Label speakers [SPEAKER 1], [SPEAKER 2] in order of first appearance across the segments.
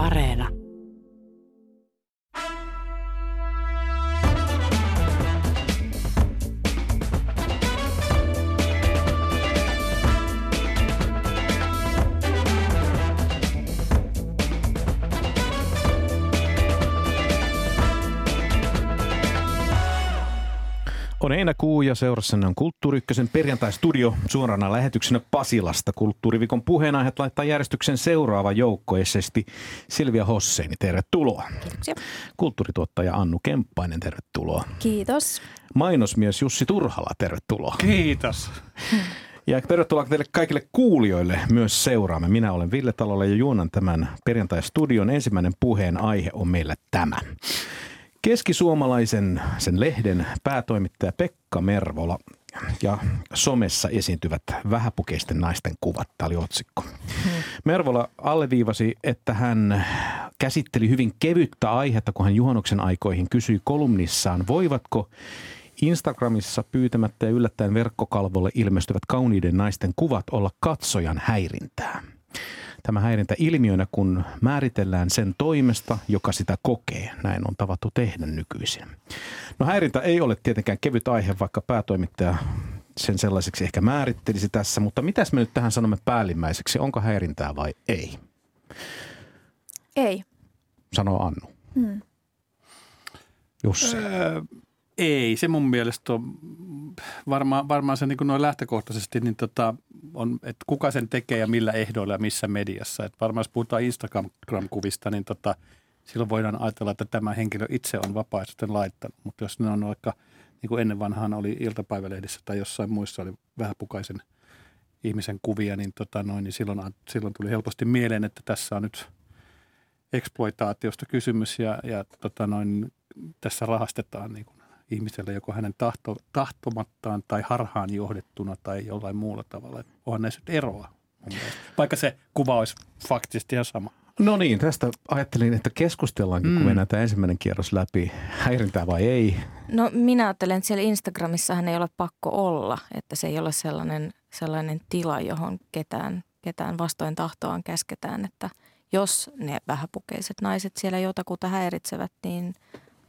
[SPEAKER 1] Areena.
[SPEAKER 2] Ja seurassanne on Kulttuuri Ykkösen perjantai-studio suorana lähetyksenä Pasilasta. Kulttuurivikon puheenaiheet laittaa järjestyksen seuraava joukko essesti Silvia Hosseini, tervetuloa.
[SPEAKER 3] Kiitoksia.
[SPEAKER 2] Kulttuurituottaja Annu Kemppainen, tervetuloa.
[SPEAKER 3] Kiitos.
[SPEAKER 2] Mainosmies Jussi Turhala, tervetuloa.
[SPEAKER 4] Kiitos.
[SPEAKER 2] Ja tervetuloa teille kaikille kuulijoille myös seuraamme. Minä olen Ville Talolla ja juonan tämän perjantai-studion. Ensimmäinen puheen aihe on meillä tämä. Keskisuomalaisen sen lehden päätoimittaja Pekka Mervola ja somessa esiintyvät vähäpukeisten naisten kuvat. Tämä oli otsikko. Mervola alleviivasi, että hän käsitteli hyvin kevyttä aihetta, kun hän juhannuksen aikoihin kysyi kolumnissaan, voivatko Instagramissa pyytämättä ja yllättäen verkkokalvolle ilmestyvät kauniiden naisten kuvat olla katsojan häirintää. Tämä häirintä ilmiönä, kun määritellään sen toimesta, joka sitä kokee. Näin on tavattu tehdä nykyisin. No häirintä ei ole tietenkään kevyt aihe, vaikka päätoimittaja sen sellaiseksi ehkä määrittelisi tässä, mutta mitäs me nyt tähän sanomme päällimmäiseksi? Onko häirintää vai ei?
[SPEAKER 3] Ei.
[SPEAKER 2] Sanoo Annu.
[SPEAKER 3] Hmm.
[SPEAKER 2] Jussi.
[SPEAKER 4] Öö, ei, se mun mielestä on varmaan, varmaan se niin kuin noin lähtökohtaisesti, niin tota, on, että kuka sen tekee ja millä ehdoilla ja missä mediassa. Et varmaan jos puhutaan Instagram-kuvista, niin tota, silloin voidaan ajatella, että tämä henkilö itse on vapaaehtoisten laittanut. Mutta jos ne on vaikka, niin kuin ennen vanhaan oli iltapäivälehdissä tai jossain muissa oli vähäpukaisen ihmisen kuvia, niin, tota noin, niin silloin, silloin tuli helposti mieleen, että tässä on nyt eksploitaatiosta kysymys ja, ja tota noin, tässä rahastetaan niin kuin ihmiselle joko hänen tahto, tahtomattaan tai harhaan johdettuna tai jollain muulla tavalla. onhan näissä nyt eroa vaikka se kuva olisi faktisesti ihan sama.
[SPEAKER 2] No niin, tästä ajattelin, että keskustellaankin, mm. kun mennään tämä ensimmäinen kierros läpi. Häirintää vai ei?
[SPEAKER 3] No minä ajattelen, että siellä Instagramissahan ei ole pakko olla, että se ei ole sellainen, sellainen tila, johon ketään, ketään vastoin tahtoaan käsketään, että jos ne vähäpukeiset naiset siellä jotakuta häiritsevät, niin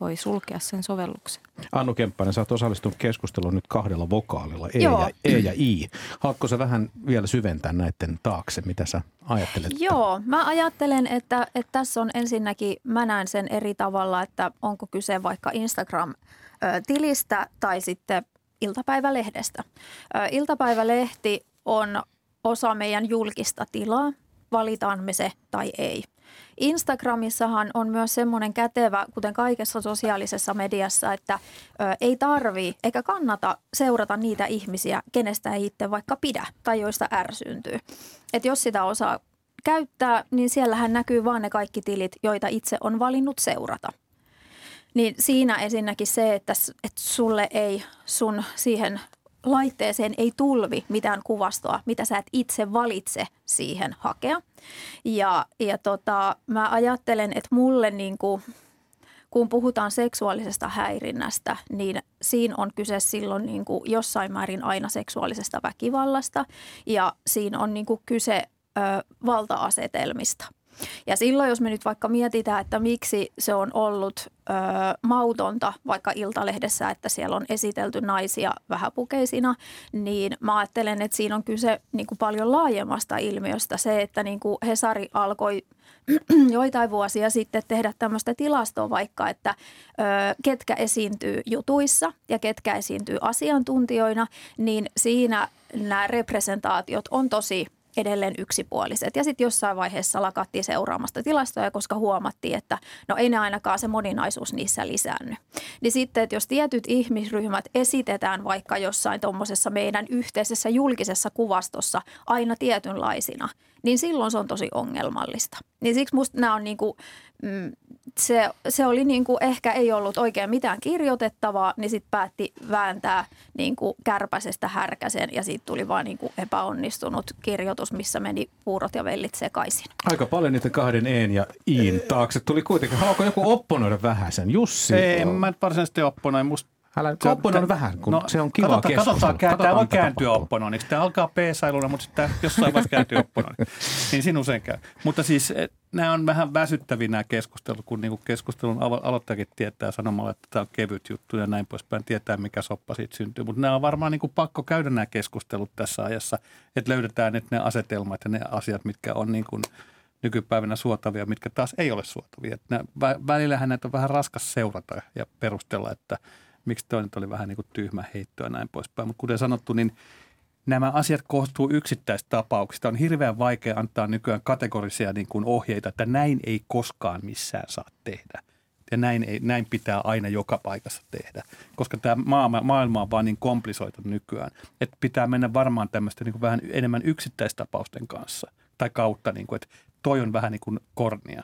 [SPEAKER 3] voi sulkea sen sovelluksen.
[SPEAKER 2] Annu Kemppainen, sä oot osallistunut keskusteluun nyt kahdella vokaalilla, E, ja, e ja I. Haluatko sä vähän vielä syventää näiden taakse, mitä sä ajattelet?
[SPEAKER 5] Joo, mä ajattelen, että, että tässä on ensinnäkin, mä näen sen eri tavalla, että onko kyse vaikka Instagram-tilistä tai sitten iltapäivälehdestä. Iltapäivälehti on osa meidän julkista tilaa, valitaan me se tai ei. Instagramissahan on myös semmoinen kätevä, kuten kaikessa sosiaalisessa mediassa, että ö, ei tarvi eikä kannata seurata niitä ihmisiä, kenestä ei itse vaikka pidä tai joista ärsyyntyy. Et jos sitä osaa käyttää, niin siellähän näkyy vaan ne kaikki tilit, joita itse on valinnut seurata. Niin siinä ensinnäkin se, että, että sulle ei sun siihen laitteeseen ei tulvi mitään kuvastoa, mitä sä et itse valitse siihen hakea. Ja, ja tota, mä ajattelen, että mulle niin kuin, kun puhutaan seksuaalisesta häirinnästä, niin siinä on kyse silloin niin kuin jossain määrin aina seksuaalisesta väkivallasta ja siinä on niin kuin kyse ö, valta-asetelmista – ja silloin, jos me nyt vaikka mietitään, että miksi se on ollut ö, mautonta vaikka Iltalehdessä, että siellä on esitelty naisia vähäpukeisina, niin mä ajattelen, että siinä on kyse niin kuin paljon laajemmasta ilmiöstä. Se, että niin kuin Hesari alkoi joitain vuosia sitten tehdä tämmöistä tilastoa vaikka, että ö, ketkä esiintyy jutuissa ja ketkä esiintyy asiantuntijoina, niin siinä nämä representaatiot on tosi – edelleen yksipuoliset. Ja sitten jossain vaiheessa lakattiin seuraamasta tilastoja, koska huomattiin, että no ei ne ainakaan se moninaisuus niissä lisännyt. Niin sitten, että jos tietyt ihmisryhmät esitetään vaikka jossain tuommoisessa meidän yhteisessä julkisessa kuvastossa aina tietynlaisina, niin silloin se on tosi ongelmallista. Niin siksi musta nämä on niin kuin, mm, se, se oli niin kuin ehkä ei ollut oikein mitään kirjoitettavaa, niin sitten päätti vääntää niin kuin kärpäisestä härkäsen ja siitä tuli vaan niin kuin epäonnistunut kirjoitus, missä meni puurot ja vellit sekaisin.
[SPEAKER 2] Aika paljon niitä kahden een ja iin taakse tuli kuitenkin. Haluatko joku opponoida vähän sen? Jussi?
[SPEAKER 4] Ei, on... mä varsinaisesti opponoin. Musta
[SPEAKER 2] Älä opponoin vähän, kun no, se on kiva katsotaan,
[SPEAKER 4] katsotaan, katsotaan, tämä voi kääntyä opponoinniksi. Tämä alkaa p-sailuna, mutta sitten jossain vaiheessa kääntyy opponoinniksi. Niin sinun sen käy. Mutta siis nämä on vähän väsyttäviä nämä keskustelut, kun niin keskustelun aloittajakin tietää sanomalla, että tämä on kevyt juttu ja näin poispäin, tietää mikä soppa siitä syntyy. Mutta nämä on varmaan niin kuin pakko käydä nämä keskustelut tässä ajassa, että löydetään että ne asetelmat ja ne asiat, mitkä on niin kuin nykypäivänä suotavia, mitkä taas ei ole suotavia. Että nämä, välillähän näitä on vähän raskas seurata ja perustella, että miksi toinen oli vähän niin kuin tyhmä heitto ja näin poispäin. Mutta kuten sanottu, niin nämä asiat koostuu yksittäistapauksista. On hirveän vaikea antaa nykyään kategorisia niin kuin ohjeita, että näin ei koskaan missään saa tehdä. Ja näin, ei, näin pitää aina joka paikassa tehdä, koska tämä maailma, maailma on vaan niin komplisoitu nykyään, että pitää mennä varmaan tämmöistä niin kuin vähän enemmän yksittäistapausten kanssa tai kautta, niin kuin, että toi on vähän niin kuin kornia.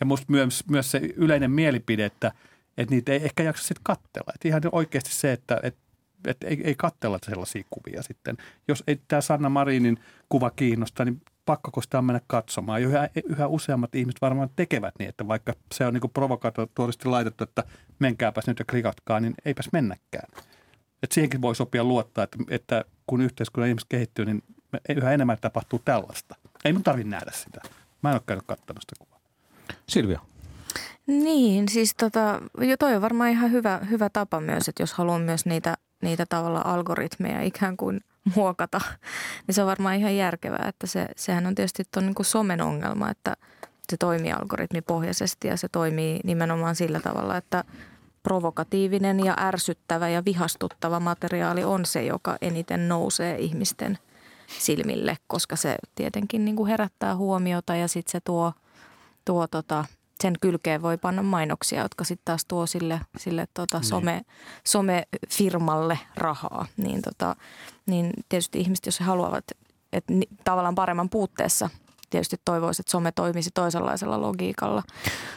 [SPEAKER 4] Ja musta myös, myös se yleinen mielipide, että, että niitä ei ehkä jaksa sitten kattella. Että ihan oikeasti se, että, että että ei, ei katsella sellaisia kuvia sitten. Jos ei tämä Sanna Marinin kuva kiinnosta, niin pakko sitä mennä katsomaan. Yhä, yhä useammat ihmiset varmaan tekevät niin, että vaikka se on niin provokatoristi laitettu, että menkääpäs nyt ja klikatkaa, niin eipäs mennäkään. Et siihenkin voi sopia luottaa, että, että kun yhteiskunnan ihmiset kehittyy, niin yhä enemmän tapahtuu tällaista. Ei mun tarvitse nähdä sitä. Mä en ole käynyt katsonut sitä kuvaa.
[SPEAKER 2] Silvia.
[SPEAKER 3] Niin, siis tota, jo toi on varmaan ihan hyvä, hyvä tapa myös, että jos haluan myös niitä niitä tavalla algoritmeja ikään kuin muokata, niin se on varmaan ihan järkevää, että se, sehän on tietysti tuon niin somen ongelma, että se toimii algoritmipohjaisesti ja se toimii nimenomaan sillä tavalla, että provokatiivinen ja ärsyttävä ja vihastuttava materiaali on se, joka eniten nousee ihmisten silmille, koska se tietenkin niin kuin herättää huomiota ja sitten se tuo, tuo tota, sen kylkeen voi panna mainoksia, jotka sitten taas tuo sille, sille tota niin. some, somefirmalle rahaa. Niin, tota, niin tietysti ihmiset, jos he haluavat, että tavallaan paremman puutteessa tietysti toivoisi, että some toimisi toisenlaisella logiikalla.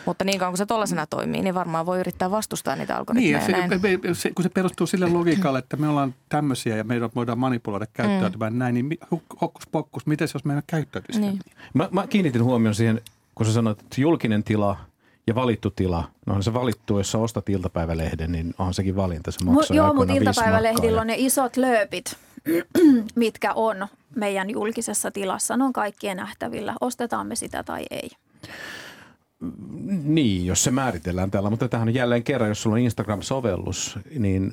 [SPEAKER 3] Mutta niin kauan kuin se tuollaisena toimii, niin varmaan voi yrittää vastustaa niitä algoritmeja.
[SPEAKER 4] Niin, se, se, kun se perustuu sille logiikalle, että me ollaan tämmöisiä ja meidän voidaan manipuloida käyttäytymään mm. näin, niin hokkus pokkus, miten se jos meidän käyttäytyisi niin. niin?
[SPEAKER 2] Mä, mä kiinnitin huomioon siihen kun sä sanoit, että julkinen tila ja valittu tila, no on se valittu, jos sä ostat iltapäivälehden, niin on sekin valinta, se maksaa
[SPEAKER 5] Joo, mutta iltapäivälehdillä on ne isot lööpit, mitkä on meidän julkisessa tilassa. Ne on kaikkien nähtävillä, ostetaan me sitä tai ei.
[SPEAKER 2] Niin, jos se määritellään täällä, mutta tähän on jälleen kerran, jos sulla on Instagram-sovellus, niin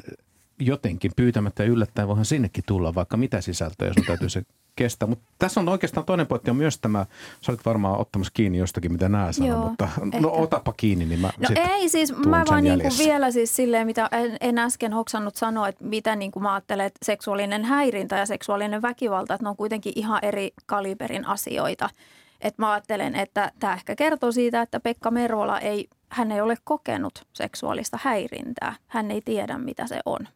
[SPEAKER 2] jotenkin pyytämättä yllättäen voihan sinnekin tulla vaikka mitä sisältöä, jos on täytyy se kestä. Mutta tässä on oikeastaan toinen pointti on myös tämä, sä olet varmaan ottamassa kiinni jostakin, mitä nää sanoo, mutta no ehkä. no otapa kiinni, niin mä
[SPEAKER 5] No ei siis, mä vaan niinku vielä siis silleen, mitä en, en äsken hoksannut sanoa, että mitä niinku mä ajattelen, että seksuaalinen häirintä ja seksuaalinen väkivalta, että ne on kuitenkin ihan eri kaliberin asioita. Että mä ajattelen, että tämä ehkä kertoo siitä, että Pekka Mervola ei, hän ei ole kokenut seksuaalista häirintää. Hän ei tiedä, mitä se on.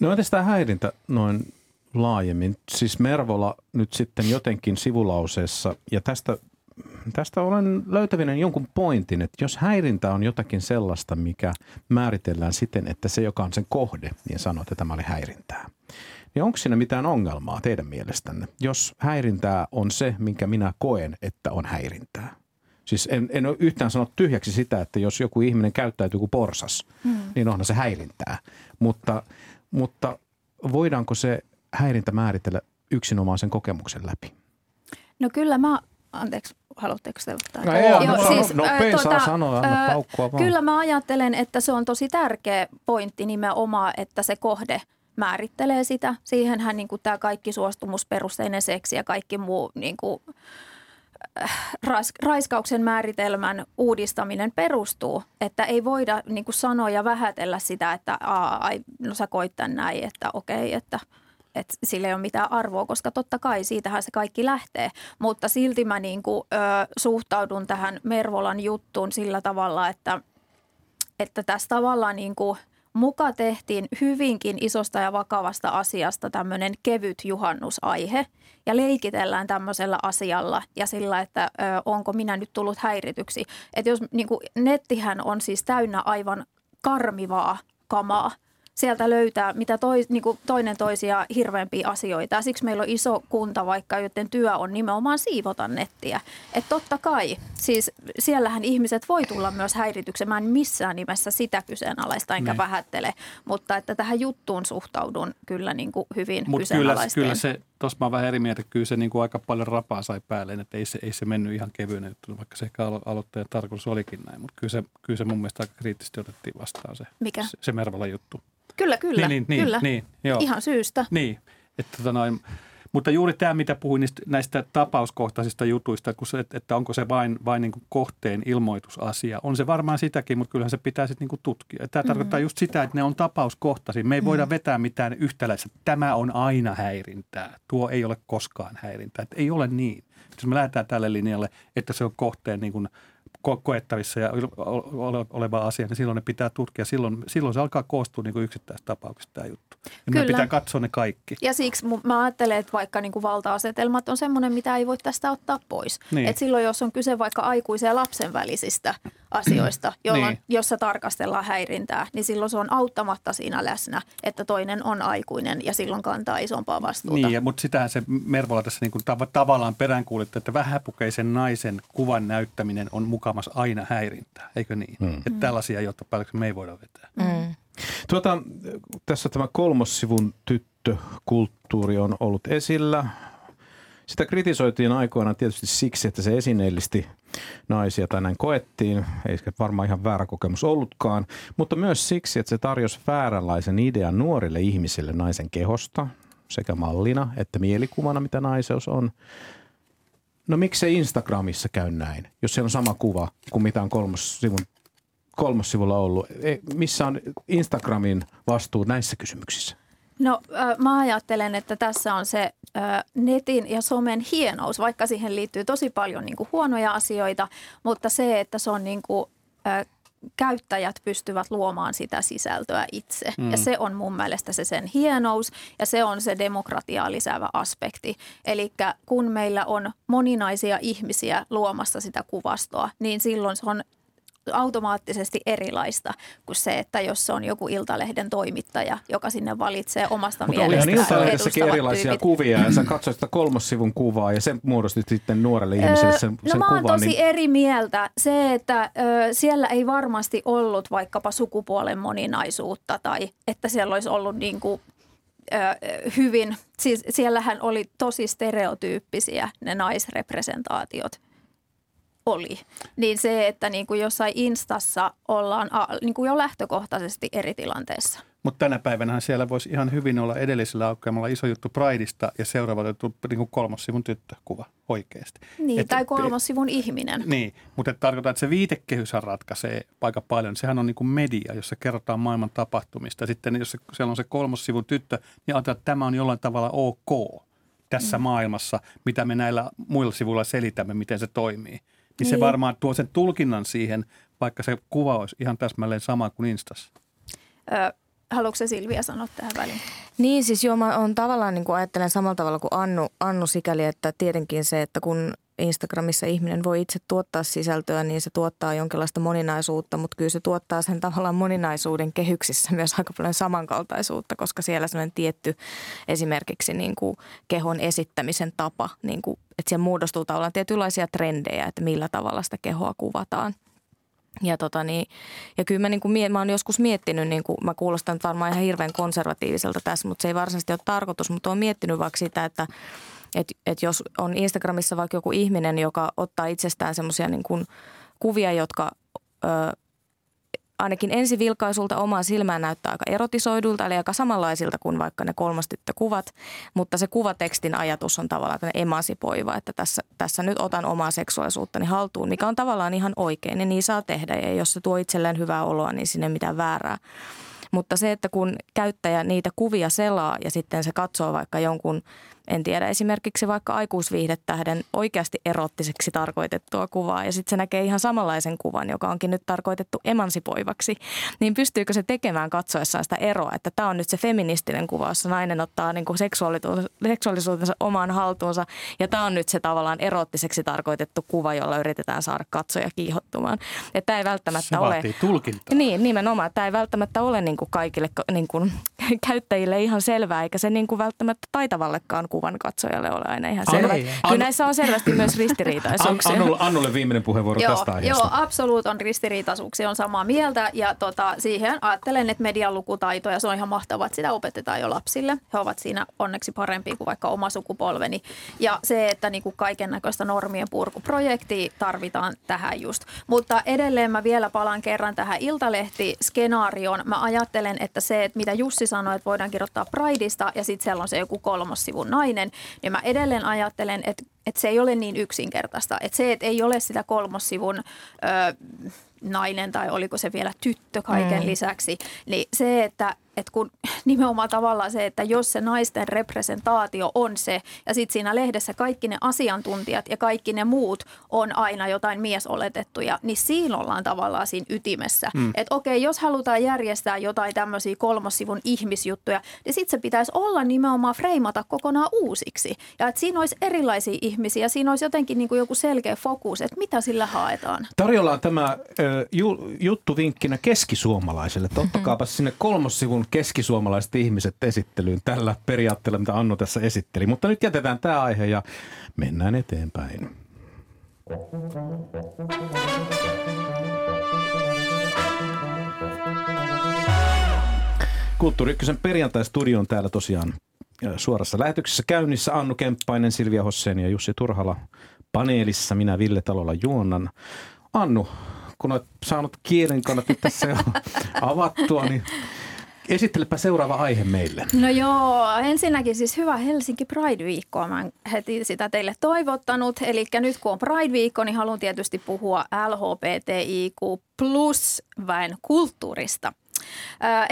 [SPEAKER 2] No entäs tämä häirintä noin laajemmin. Siis Mervola nyt sitten jotenkin sivulauseessa, ja tästä, tästä olen löytävinen jonkun pointin, että jos häirintä on jotakin sellaista, mikä määritellään siten, että se, joka on sen kohde, niin sanoo, että tämä oli häirintää. Niin onko siinä mitään ongelmaa teidän mielestänne, jos häirintää on se, minkä minä koen, että on häirintää? Siis en, en ole yhtään sanonut tyhjäksi sitä, että jos joku ihminen käyttäytyy kuin porsas, hmm. niin onhan se häirintää. Mutta, mutta voidaanko se häirintä määritellä yksinomaisen kokemuksen läpi?
[SPEAKER 5] No kyllä mä, anteeksi, haluatteko te ottaa?
[SPEAKER 2] No ei, Joo, no, siis, nopein tuota, saa sanoa, anna paukkua
[SPEAKER 5] vaan. Kyllä mä ajattelen, että se on tosi tärkeä pointti nimenomaan, että se kohde määrittelee sitä. Siihenhän niin kuin tämä kaikki suostumusperusteinen seksi ja kaikki muu niin kuin, rais, raiskauksen määritelmän uudistaminen perustuu, että ei voida niin kuin sanoa ja vähätellä sitä, että ai, no sä koit tän näin, että okei, että – että sillä ei ole mitään arvoa, koska totta kai siitähän se kaikki lähtee. Mutta silti mä niin kuin, ö, suhtaudun tähän Mervolan juttuun sillä tavalla, että, että tässä tavallaan niin kuin muka tehtiin hyvinkin isosta ja vakavasta asiasta tämmöinen kevyt juhannusaihe ja leikitellään tämmöisellä asialla ja sillä, että ö, onko minä nyt tullut häirityksi. Että jos niin kuin, nettihän on siis täynnä aivan karmivaa kamaa – sieltä löytää mitä toi, niin kuin toinen toisia hirveämpiä asioita. Ja siksi meillä on iso kunta vaikka, joten työ on nimenomaan siivota nettiä. Että totta kai, siis siellähän ihmiset voi tulla myös häirityksemään missään nimessä sitä kyseenalaista enkä ne. Niin. vähättele, mutta että tähän juttuun suhtaudun kyllä niin kuin hyvin
[SPEAKER 4] Mutta kyllä, kyllä se tuossa mä oon vähän eri mieltä. Kyllä se niin kuin aika paljon rapaa sai päälleen, että ei se, ei se mennyt ihan kevyen juttu, vaikka se ehkä alo- aloittajan tarkoitus olikin näin. Mutta kyllä se, kyllä se mun mielestä aika kriittisesti otettiin vastaan se,
[SPEAKER 5] Mikä?
[SPEAKER 4] se, se Mervola juttu.
[SPEAKER 5] Kyllä, kyllä.
[SPEAKER 4] Niin, niin,
[SPEAKER 5] kyllä.
[SPEAKER 4] niin, joo.
[SPEAKER 5] Ihan syystä.
[SPEAKER 4] Niin, että tota noin, mutta juuri tämä, mitä puhuin niistä, näistä tapauskohtaisista jutuista, kun se, että onko se vain, vain niin kohteen ilmoitusasia. On se varmaan sitäkin, mutta kyllähän se pitää sitten niin tutkia. Tämä mm-hmm. tarkoittaa just sitä, että ne on tapauskohtaisia. Me ei voida mm-hmm. vetää mitään yhtäläistä. Tämä on aina häirintää. Tuo ei ole koskaan häirintää. Että ei ole niin. Jos me lähdetään tälle linjalle, että se on kohteen niin kuin koettavissa ja ole- oleva asia, niin silloin ne pitää tutkia. Silloin, silloin se alkaa koostua niin kuin yksittäistä tapauksista tämä juttu. Ja
[SPEAKER 5] Kyllä.
[SPEAKER 4] pitää katsoa ne kaikki.
[SPEAKER 5] Ja siksi mä ajattelen, että vaikka niin kuin valta-asetelmat on semmoinen, mitä ei voi tästä ottaa pois.
[SPEAKER 4] Niin.
[SPEAKER 5] Et silloin, jos on kyse vaikka aikuisen ja lapsen välisistä asioista, jolloin,
[SPEAKER 4] Niin.
[SPEAKER 5] jossa tarkastellaan häirintää, niin silloin se on auttamatta siinä läsnä, että toinen on aikuinen ja silloin kantaa isompaa vastuuta.
[SPEAKER 4] Niin, ja, mutta sitähän se Mervola tässä niin kuin tav- tavallaan peräänkuulittaa, että vähäpukeisen naisen kuvan näyttäminen on mukamas aina häirintää, eikö niin? Mm. Että tällaisia johtopäätöksiä me ei voida vetää.
[SPEAKER 3] Mm.
[SPEAKER 2] Tuota, tässä tämä kolmossivun tyttökulttuuri on ollut esillä. Sitä kritisoitiin aikoinaan tietysti siksi, että se esineellisti naisia tai näin koettiin. Ei se varmaan ihan väärä kokemus ollutkaan, mutta myös siksi, että se tarjosi vääränlaisen idean nuorille ihmisille naisen kehosta sekä mallina että mielikuvana, mitä naiseus on. No miksi se Instagramissa käy näin, jos siellä on sama kuva kuin mitä on kolmossivun kolmossivulla ollut. E, Missä on Instagramin vastuu näissä kysymyksissä?
[SPEAKER 5] No mä ajattelen, että tässä on se netin ja somen hienous, vaikka siihen liittyy tosi paljon niin kuin huonoja asioita, mutta se, että se on niin kuin, käyttäjät pystyvät luomaan sitä sisältöä itse. Mm. Ja se on mun mielestä se sen hienous ja se on se demokratiaa lisäävä aspekti. Eli kun meillä on moninaisia ihmisiä luomassa sitä kuvastoa, niin silloin se on automaattisesti erilaista kuin se, että jos se on joku Iltalehden toimittaja, joka sinne valitsee omasta
[SPEAKER 2] Mutta olihan
[SPEAKER 5] mielestään
[SPEAKER 2] Iltalehdessäkin
[SPEAKER 5] edustavat
[SPEAKER 2] erilaisia
[SPEAKER 5] tyypit.
[SPEAKER 2] kuvia ja sä katsoit sitä kolmossivun kuvaa ja sen muodostit sitten nuorelle ihmiselle sen,
[SPEAKER 5] no
[SPEAKER 2] sen
[SPEAKER 5] mä oon
[SPEAKER 2] kuvan.
[SPEAKER 5] tosi
[SPEAKER 2] niin,
[SPEAKER 5] eri mieltä. Se, että ö, siellä ei varmasti ollut vaikkapa sukupuolen moninaisuutta tai että siellä olisi ollut niin kuin, ö, hyvin, siis siellähän oli tosi stereotyyppisiä ne naisrepresentaatiot oli. Niin se, että niin kuin jossain Instassa ollaan niin kuin jo lähtökohtaisesti eri tilanteessa.
[SPEAKER 4] Mutta tänä päivänä siellä voisi ihan hyvin olla edellisellä aukeamalla iso juttu Prideista ja seuraavalla juttu niin kuin kolmossivun tyttökuva oikeasti.
[SPEAKER 5] Niin,
[SPEAKER 4] Et-
[SPEAKER 5] tai kolmossivun ihminen.
[SPEAKER 4] Niin, mutta et tarkoittaa, että se viitekehyshän ratkaisee aika paljon. Sehän on niin kuin media, jossa kerrotaan maailman tapahtumista. Sitten jos se, siellä on se kolmossivun tyttö, niin ajatellaan, että tämä on jollain tavalla ok tässä mm. maailmassa, mitä me näillä muilla sivuilla selitämme, miten se toimii. Niin, niin se
[SPEAKER 5] Niin.
[SPEAKER 4] varmaan tuo sen tulkinnan siihen, vaikka se kuva olisi ihan täsmälleen sama kuin Instassa.
[SPEAKER 5] Ö, haluatko se Silvia sanoa tähän väliin?
[SPEAKER 3] Niin, siis joo, mä on tavallaan niin kuin ajattelen samalla tavalla kuin Annu, Annu sikäli, että tietenkin se, että kun Instagramissa ihminen voi itse tuottaa sisältöä, niin se tuottaa jonkinlaista moninaisuutta, mutta kyllä se tuottaa sen tavallaan moninaisuuden kehyksissä myös aika paljon samankaltaisuutta, koska siellä sellainen tietty esimerkiksi niin kuin kehon esittämisen tapa, niin kuin, että siellä muodostuu tavallaan tietynlaisia trendejä, että millä tavalla sitä kehoa kuvataan. Ja, tota niin, ja kyllä mä, niin kuin, mä oon joskus miettinyt, niin kuin, mä kuulostan nyt varmaan ihan hirveän konservatiiviselta tässä, mutta se ei varsinaisesti ole tarkoitus, mutta oon miettinyt vaikka sitä, että et, et jos on Instagramissa vaikka joku ihminen, joka ottaa itsestään semmoisia niin kuvia, jotka ö, ainakin ensivilkaisulta omaan silmään näyttää aika erotisoidulta, eli aika samanlaisilta kuin vaikka ne kolmostyttökuvat, mutta se kuvatekstin ajatus on tavallaan tämmöinen että tässä, tässä nyt otan omaa seksuaalisuuttani haltuun, mikä on tavallaan ihan oikein, ja niin saa tehdä, ja jos se tuo itselleen hyvää oloa, niin sinne mitään väärää. Mutta se, että kun käyttäjä niitä kuvia selaa ja sitten se katsoo vaikka jonkun, en tiedä, esimerkiksi vaikka aikuisviihdetähden oikeasti erottiseksi tarkoitettua kuvaa ja sitten se näkee ihan samanlaisen kuvan, joka onkin nyt tarkoitettu emansipoivaksi, niin pystyykö se tekemään katsoessaan sitä eroa, että tämä on nyt se feministinen kuva, jossa nainen ottaa niin kuin seksuaalisuutensa omaan haltuunsa ja tämä on nyt se tavallaan erottiseksi tarkoitettu kuva, jolla yritetään saada katsoja kiihottumaan. Että tämä ei välttämättä
[SPEAKER 4] Se
[SPEAKER 3] ole...
[SPEAKER 4] tulkintaa.
[SPEAKER 3] Niin, nimenomaan. Tämä ei välttämättä ole niin kuin kaikille niin kuin, käyttäjille ihan selvää, eikä se niin kuin välttämättä taitavallekaan kuvan katsojalle ole aina ihan selvä. Kyllä Annu, näissä on selvästi myös ristiriitaisuuksia.
[SPEAKER 2] Annulle, Annulle viimeinen puheenvuoro
[SPEAKER 5] joo,
[SPEAKER 2] tästä aiheesta.
[SPEAKER 5] Joo, absoluut on ristiriitaisuuksia, on samaa mieltä ja tota, siihen ajattelen, että median lukutaito ja se on ihan mahtavaa, että sitä opetetaan jo lapsille. He ovat siinä onneksi parempia kuin vaikka oma sukupolveni. Ja se, että niin kuin kaiken näköistä normien purkuprojektia tarvitaan tähän just. Mutta edelleen mä vielä palaan kerran tähän Iltalehti-skenaarioon. Mä ajattelen, että se, että mitä Jussi sanoi, että voidaan kirjoittaa Prideista ja sitten siellä on se joku kolmossivun nainen, niin mä edelleen ajattelen, että, että se ei ole niin yksinkertaista. Että se, että ei ole sitä kolmossivun... Öö, nainen tai oliko se vielä tyttö kaiken mm. lisäksi, niin se, että että kun nimenomaan tavallaan se, että jos se naisten representaatio on se, ja sitten siinä lehdessä kaikki ne asiantuntijat ja kaikki ne muut on aina jotain miesoletettuja, niin siinä ollaan tavallaan siinä ytimessä. Mm. Että okei, jos halutaan järjestää jotain tämmöisiä kolmossivun ihmisjuttuja, niin sitten se pitäisi olla nimenomaan freimata kokonaan uusiksi. Ja että siinä olisi erilaisia ihmisiä, siinä olisi jotenkin niin kuin joku selkeä fokus, että mitä sillä haetaan.
[SPEAKER 2] Tarjolla on tämä äh, ju, juttu vinkkinä keskisuomalaiselle. Ottakaapa sinne kolmossivun keskisuomalaiset ihmiset esittelyyn tällä periaatteella, mitä Anno tässä esitteli. Mutta nyt jätetään tämä aihe ja mennään eteenpäin. Kulttuuri Ykkösen perjantai-studio on täällä tosiaan suorassa lähetyksessä käynnissä. Annu Kemppainen, Silvia Hosseen ja Jussi Turhala paneelissa. Minä Ville Talolla juonnan. Annu, kun olet saanut kielen kannat tässä jo avattua, niin Esittelepä seuraava aihe meille.
[SPEAKER 5] No joo, ensinnäkin siis hyvä Helsinki Pride-viikkoa. Mä oon heti sitä teille toivottanut. Eli nyt kun on Pride-viikko, niin haluan tietysti puhua LHBTIQ plus väen kulttuurista.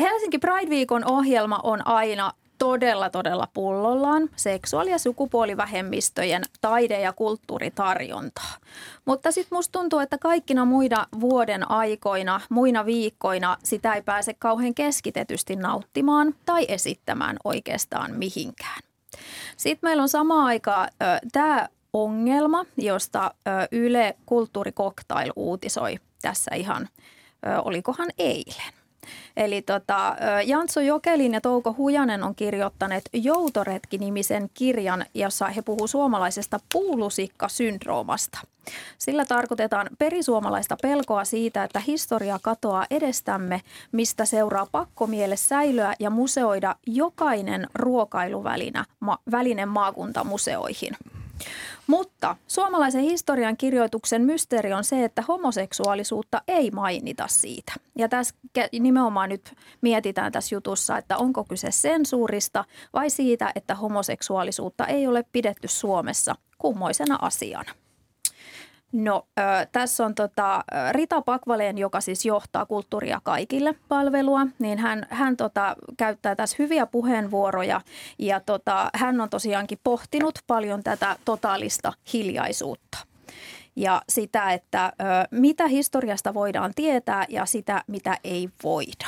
[SPEAKER 5] Helsinki Pride-viikon ohjelma on aina todella, todella pullollaan seksuaali- ja sukupuolivähemmistöjen taide- ja kulttuuritarjontaa. Mutta sitten musta tuntuu, että kaikkina muina vuoden aikoina, muina viikkoina sitä ei pääse kauhean keskitetysti nauttimaan tai esittämään oikeastaan mihinkään. Sitten meillä on sama aika tämä ongelma, josta ö, Yle Kulttuurikoktail uutisoi tässä ihan, ö, olikohan eilen. Eli tota, Jantso Jokelin ja Touko Hujanen on kirjoittaneet Joutoretki-nimisen kirjan, jossa he puhuu suomalaisesta puulusikka-syndroomasta. Sillä tarkoitetaan perisuomalaista pelkoa siitä, että historia katoaa edestämme, mistä seuraa pakkomielle säilyä ja museoida jokainen ruokailuväline ma, väline maakuntamuseoihin. Mutta suomalaisen historian kirjoituksen mysteeri on se, että homoseksuaalisuutta ei mainita siitä. Ja tässä nimenomaan nyt mietitään tässä jutussa, että onko kyse sensuurista vai siitä, että homoseksuaalisuutta ei ole pidetty Suomessa kummoisena asiana. No äh, tässä on tota, Rita Pakvaleen, joka siis johtaa Kulttuuria kaikille palvelua, niin hän, hän tota, käyttää tässä hyviä puheenvuoroja ja tota, hän on tosiaankin pohtinut paljon tätä totaalista hiljaisuutta ja sitä, että ö, mitä historiasta voidaan tietää ja sitä, mitä ei voida.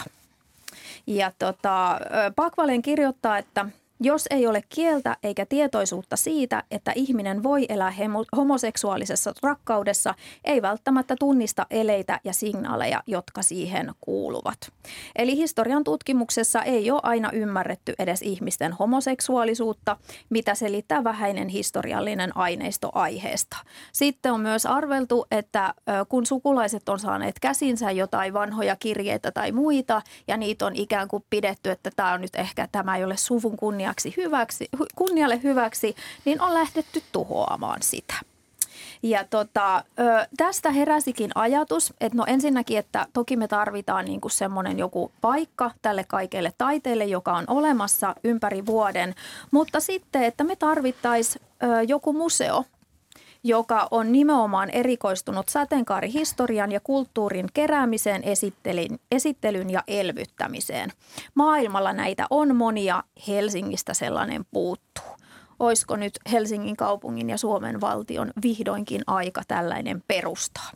[SPEAKER 5] Ja tota, Pakvalen kirjoittaa, että – jos ei ole kieltä eikä tietoisuutta siitä, että ihminen voi elää homoseksuaalisessa rakkaudessa, ei välttämättä tunnista eleitä ja signaaleja, jotka siihen kuuluvat. Eli historian tutkimuksessa ei ole aina ymmärretty edes ihmisten homoseksuaalisuutta, mitä selittää vähäinen historiallinen aineisto aiheesta. Sitten on myös arveltu, että kun sukulaiset on saaneet käsinsä jotain vanhoja kirjeitä tai muita, ja niitä on ikään kuin pidetty, että tämä on nyt ehkä, tämä ei ole suvun kunnia kunniaksi hyväksi, kunnialle hyväksi, niin on lähdetty tuhoamaan sitä. Ja tota, tästä heräsikin ajatus, että no ensinnäkin, että toki me tarvitaan niin kuin semmoinen joku paikka tälle kaikelle taiteelle, joka on olemassa ympäri vuoden, mutta sitten, että me tarvittaisiin joku museo, joka on nimenomaan erikoistunut sateenkaarihistorian ja kulttuurin keräämiseen, esittelyn, esittelyn ja elvyttämiseen. Maailmalla näitä on monia, Helsingistä sellainen puuttuu. Olisiko nyt Helsingin kaupungin ja Suomen valtion vihdoinkin aika tällainen perustaa?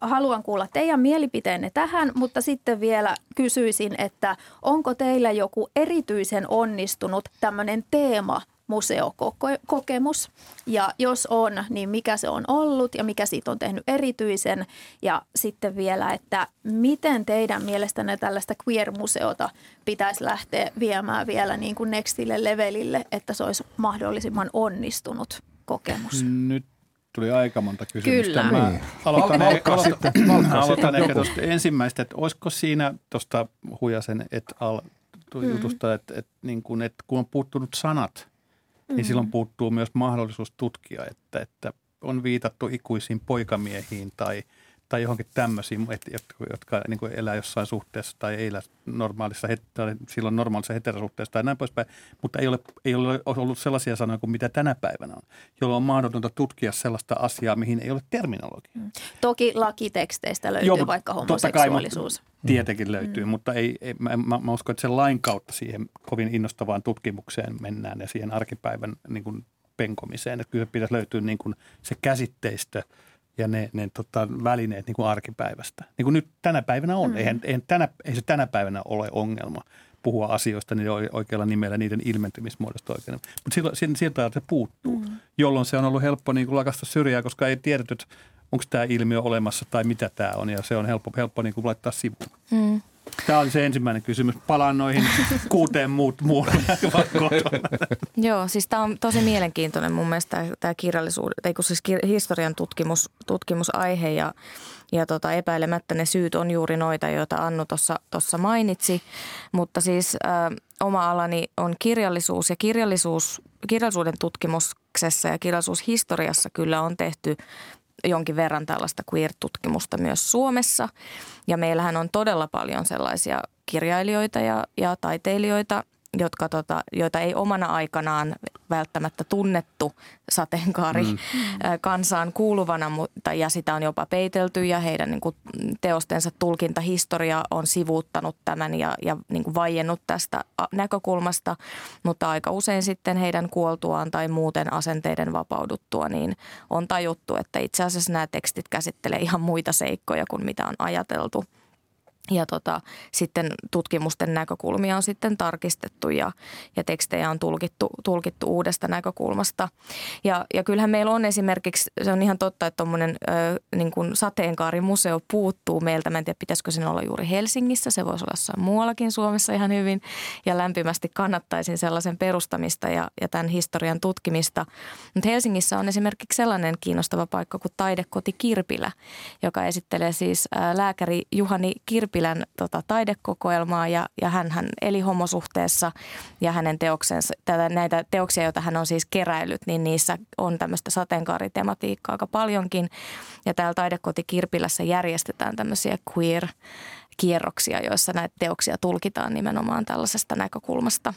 [SPEAKER 5] haluan kuulla teidän mielipiteenne tähän, mutta sitten vielä kysyisin, että onko teillä joku erityisen onnistunut tämmöinen teema museokokemus? Ja jos on, niin mikä se on ollut ja mikä siitä on tehnyt erityisen? Ja sitten vielä, että miten teidän mielestänne tällaista queer-museota pitäisi lähteä viemään vielä niin kuin nextille levelille, että se olisi mahdollisimman onnistunut kokemus?
[SPEAKER 4] Nyt tuli aika monta kysymystä.
[SPEAKER 5] Kyllä.
[SPEAKER 4] Mä
[SPEAKER 2] Niin.
[SPEAKER 4] aloitan,
[SPEAKER 2] Valkka
[SPEAKER 4] ehkä,
[SPEAKER 2] sitten.
[SPEAKER 4] aloitan,
[SPEAKER 2] Valkka
[SPEAKER 4] aloitan ehkä tuosta ensimmäistä, että olisiko siinä tuosta Hujasen et al
[SPEAKER 5] Mm.
[SPEAKER 4] jutusta, että, että, niin kuin, että kun on puuttunut sanat, niin silloin puuttuu myös mahdollisuus tutkia, että, että on viitattu ikuisiin poikamiehiin tai, tai johonkin tämmöisiin, että, jotka, jotka niin kuin elää jossain suhteessa tai ei elä normaalissa, tai silloin normaalissa heterosuhteessa tai näin poispäin, mutta ei ole, ei ole ollut sellaisia sanoja kuin mitä tänä päivänä on, jolloin on mahdotonta tutkia sellaista asiaa, mihin ei ole terminologiaa.
[SPEAKER 5] Toki lakiteksteistä löytyy
[SPEAKER 4] Joo,
[SPEAKER 5] vaikka
[SPEAKER 4] totta kai,
[SPEAKER 5] homoseksuaalisuus.
[SPEAKER 4] mutta Tietenkin löytyy, mm. mutta ei, ei, mä, mä, mä uskon, että sen lain kautta siihen kovin innostavaan tutkimukseen mennään ja siihen arkipäivän niin kuin penkomiseen. Että kyllä pitäisi löytyä niin kuin se käsitteistö ja ne, ne tota, välineet niin kuin arkipäivästä. Niin kuin nyt tänä päivänä on. Mm. Eihän, eihän tänä, ei se tänä päivänä ole ongelma puhua asioista niiden oikealla nimellä, niiden ilmentymismuodosta oikein. Mutta silloin, siltä se puuttuu, mm. jolloin se on ollut helppo niin kuin lakasta syrjää, koska ei tiedetty, että onko tämä ilmiö olemassa tai mitä tämä on, ja se on helppo, helppo niin kuin laittaa sivuun.
[SPEAKER 3] Mm.
[SPEAKER 4] Tämä oli se ensimmäinen kysymys. Palaan noihin kuuteen muut muulle.
[SPEAKER 3] Joo, siis tämä on tosi mielenkiintoinen mun mielestä tämä kirjallisuuden, tai kun siis historian tutkimus, tutkimusaihe ja, ja tota, epäilemättä ne syyt on juuri noita, joita Annu tuossa mainitsi. Mutta siis äh, oma alani on kirjallisuus ja kirjallisuus, kirjallisuuden tutkimuksessa ja kirjallisuushistoriassa kyllä on tehty jonkin verran tällaista queer-tutkimusta myös Suomessa. Ja meillähän on todella paljon sellaisia kirjailijoita ja, ja taiteilijoita, jotka tota, joita ei omana aikanaan välttämättä tunnettu sateenkaari mm. kansaan kuuluvana, mutta, ja sitä on jopa peitelty ja heidän niin kuin, teostensa tulkintahistoria on sivuuttanut tämän ja, ja niin kuin vaiennut tästä näkökulmasta, mutta aika usein sitten heidän kuoltuaan tai muuten asenteiden vapauduttua, niin on tajuttu, että itse asiassa nämä tekstit käsittelee ihan muita seikkoja kuin mitä on ajateltu – ja tota, sitten tutkimusten näkökulmia on sitten tarkistettu ja, ja tekstejä on tulkittu, tulkittu uudesta näkökulmasta. Ja, ja kyllähän meillä on esimerkiksi, se on ihan totta, että tuommoinen niin sateenkaarimuseo puuttuu meiltä. Mä en tiedä, pitäisikö sen olla juuri Helsingissä. Se voisi olla jossain muuallakin Suomessa ihan hyvin. Ja lämpimästi kannattaisin sellaisen perustamista ja, ja tämän historian tutkimista. Mutta Helsingissä on esimerkiksi sellainen kiinnostava paikka kuin Taidekoti Kirpilä, joka esittelee siis lääkäri Juhani Kirpilä Kirpilän tota, taidekokoelmaa ja, ja hän, hän eli homosuhteessa ja hänen teoksensa, tätä, näitä teoksia, joita hän on siis keräillyt, niin niissä on tämmöistä sateenkaaritematiikkaa aika paljonkin. Ja täällä Taidekoti Kirpilässä järjestetään tämmöisiä queer kierroksia, joissa näitä teoksia tulkitaan nimenomaan tällaisesta näkökulmasta.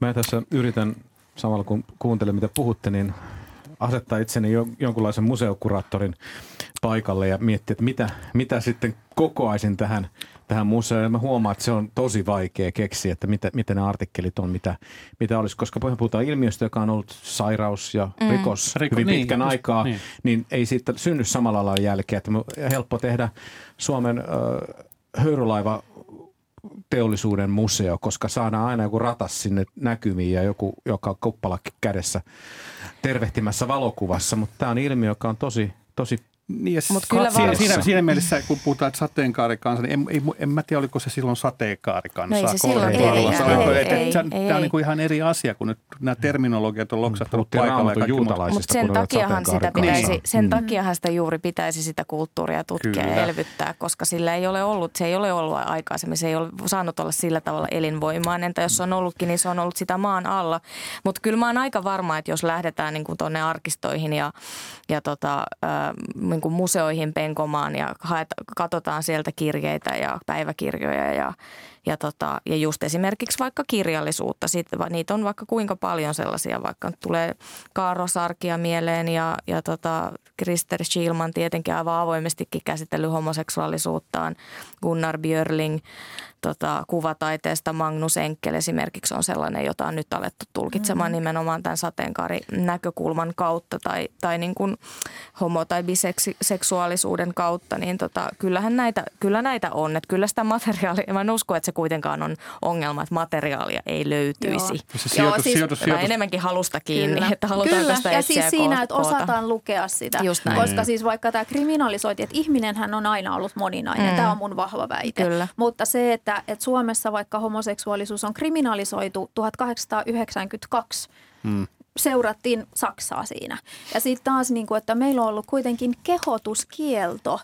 [SPEAKER 2] Mä tässä yritän samalla kun kuuntelen mitä puhutte, niin asettaa itseni jonkunlaisen museokuraattorin paikalle ja miettiä, että mitä, mitä sitten kokoaisin tähän, tähän museoon. Ja mä huomaan, että se on tosi vaikea keksiä, että mitä, mitä ne artikkelit on, mitä, mitä olisi. Koska puhutaan ilmiöstä, joka on ollut sairaus ja mm. rikos Riko, hyvin niin, pitkän just, aikaa, niin. niin ei siitä synny samalla lailla jälkeä. Että helppo tehdä Suomen äh, höyrylaiva teollisuuden museo, koska saadaan aina joku ratas sinne näkymiin ja joku, joka on kuppalakki kädessä tervehtimässä valokuvassa, mutta tämä on ilmiö, joka on tosi, tosi
[SPEAKER 4] niin, Mut kyllä siinä, siinä, siinä, mielessä, kun puhutaan että sateenkaarikansa, niin en, en, en mä tiedä, oliko se silloin sateenkaarikansa.
[SPEAKER 3] No ei se silloin, ei, ei, ei, ei, ei,
[SPEAKER 4] Tämä on niin ihan eri asia, kun nyt nämä terminologiat on loksattanut paikalle.
[SPEAKER 3] Mutta sen takiahan sitä pitäisi, niin. sen takiahan sitä juuri pitäisi sitä kulttuuria tutkia kyllä. ja elvyttää, koska sillä ei ole ollut, se ei ole ollut aikaisemmin, se ei ole saanut olla sillä tavalla elinvoimainen, tai jos se on ollutkin, niin se on ollut sitä maan alla. Mutta kyllä mä oon aika varma, että jos lähdetään niin tuonne arkistoihin ja, ja tota, äh, niin kuin museoihin penkomaan ja haet, katsotaan sieltä kirjeitä ja päiväkirjoja ja, ja, tota, ja just esimerkiksi vaikka kirjallisuutta. Sitten, niitä on vaikka kuinka paljon sellaisia, vaikka tulee Kaaro Sarkia mieleen ja, ja tota, Krister Schilman tietenkin aivan avoimestikin käsitellyt homoseksuaalisuuttaan, Gunnar Björling – tota, kuvataiteesta Magnus Enkel esimerkiksi on sellainen, jota on nyt alettu tulkitsemaan mm-hmm. nimenomaan tämän sateenkaarinäkökulman kautta tai, tai niin kuin homo- tai biseksuaalisuuden kautta, niin tota, kyllähän näitä, kyllä näitä on. Että kyllä sitä materiaalia, mä en usko, että se kuitenkaan on ongelma, että materiaalia ei löytyisi.
[SPEAKER 5] Joo.
[SPEAKER 4] Se
[SPEAKER 5] Joo,
[SPEAKER 4] sijoitus,
[SPEAKER 5] siis-
[SPEAKER 4] sijoitus, sijoitus,
[SPEAKER 3] enemmänkin halusta kiinni,
[SPEAKER 5] Kyllä.
[SPEAKER 3] että halutaanko
[SPEAKER 5] Kyllä.
[SPEAKER 3] sitä
[SPEAKER 5] ja siis siinä, että osataan lukea sitä.
[SPEAKER 3] Just näin.
[SPEAKER 5] Koska siis vaikka tämä kriminalisointi, että ihminenhän on aina ollut moninainen,
[SPEAKER 3] Mm.
[SPEAKER 5] tämä on mun vahva väite.
[SPEAKER 3] Kyllä.
[SPEAKER 5] Mutta se, että, että Suomessa vaikka homoseksuaalisuus on kriminalisoitu 1892,
[SPEAKER 4] mm.
[SPEAKER 5] seurattiin Saksaa siinä. Ja sitten taas, niin kuin, että meillä on ollut kuitenkin kehotuskielto,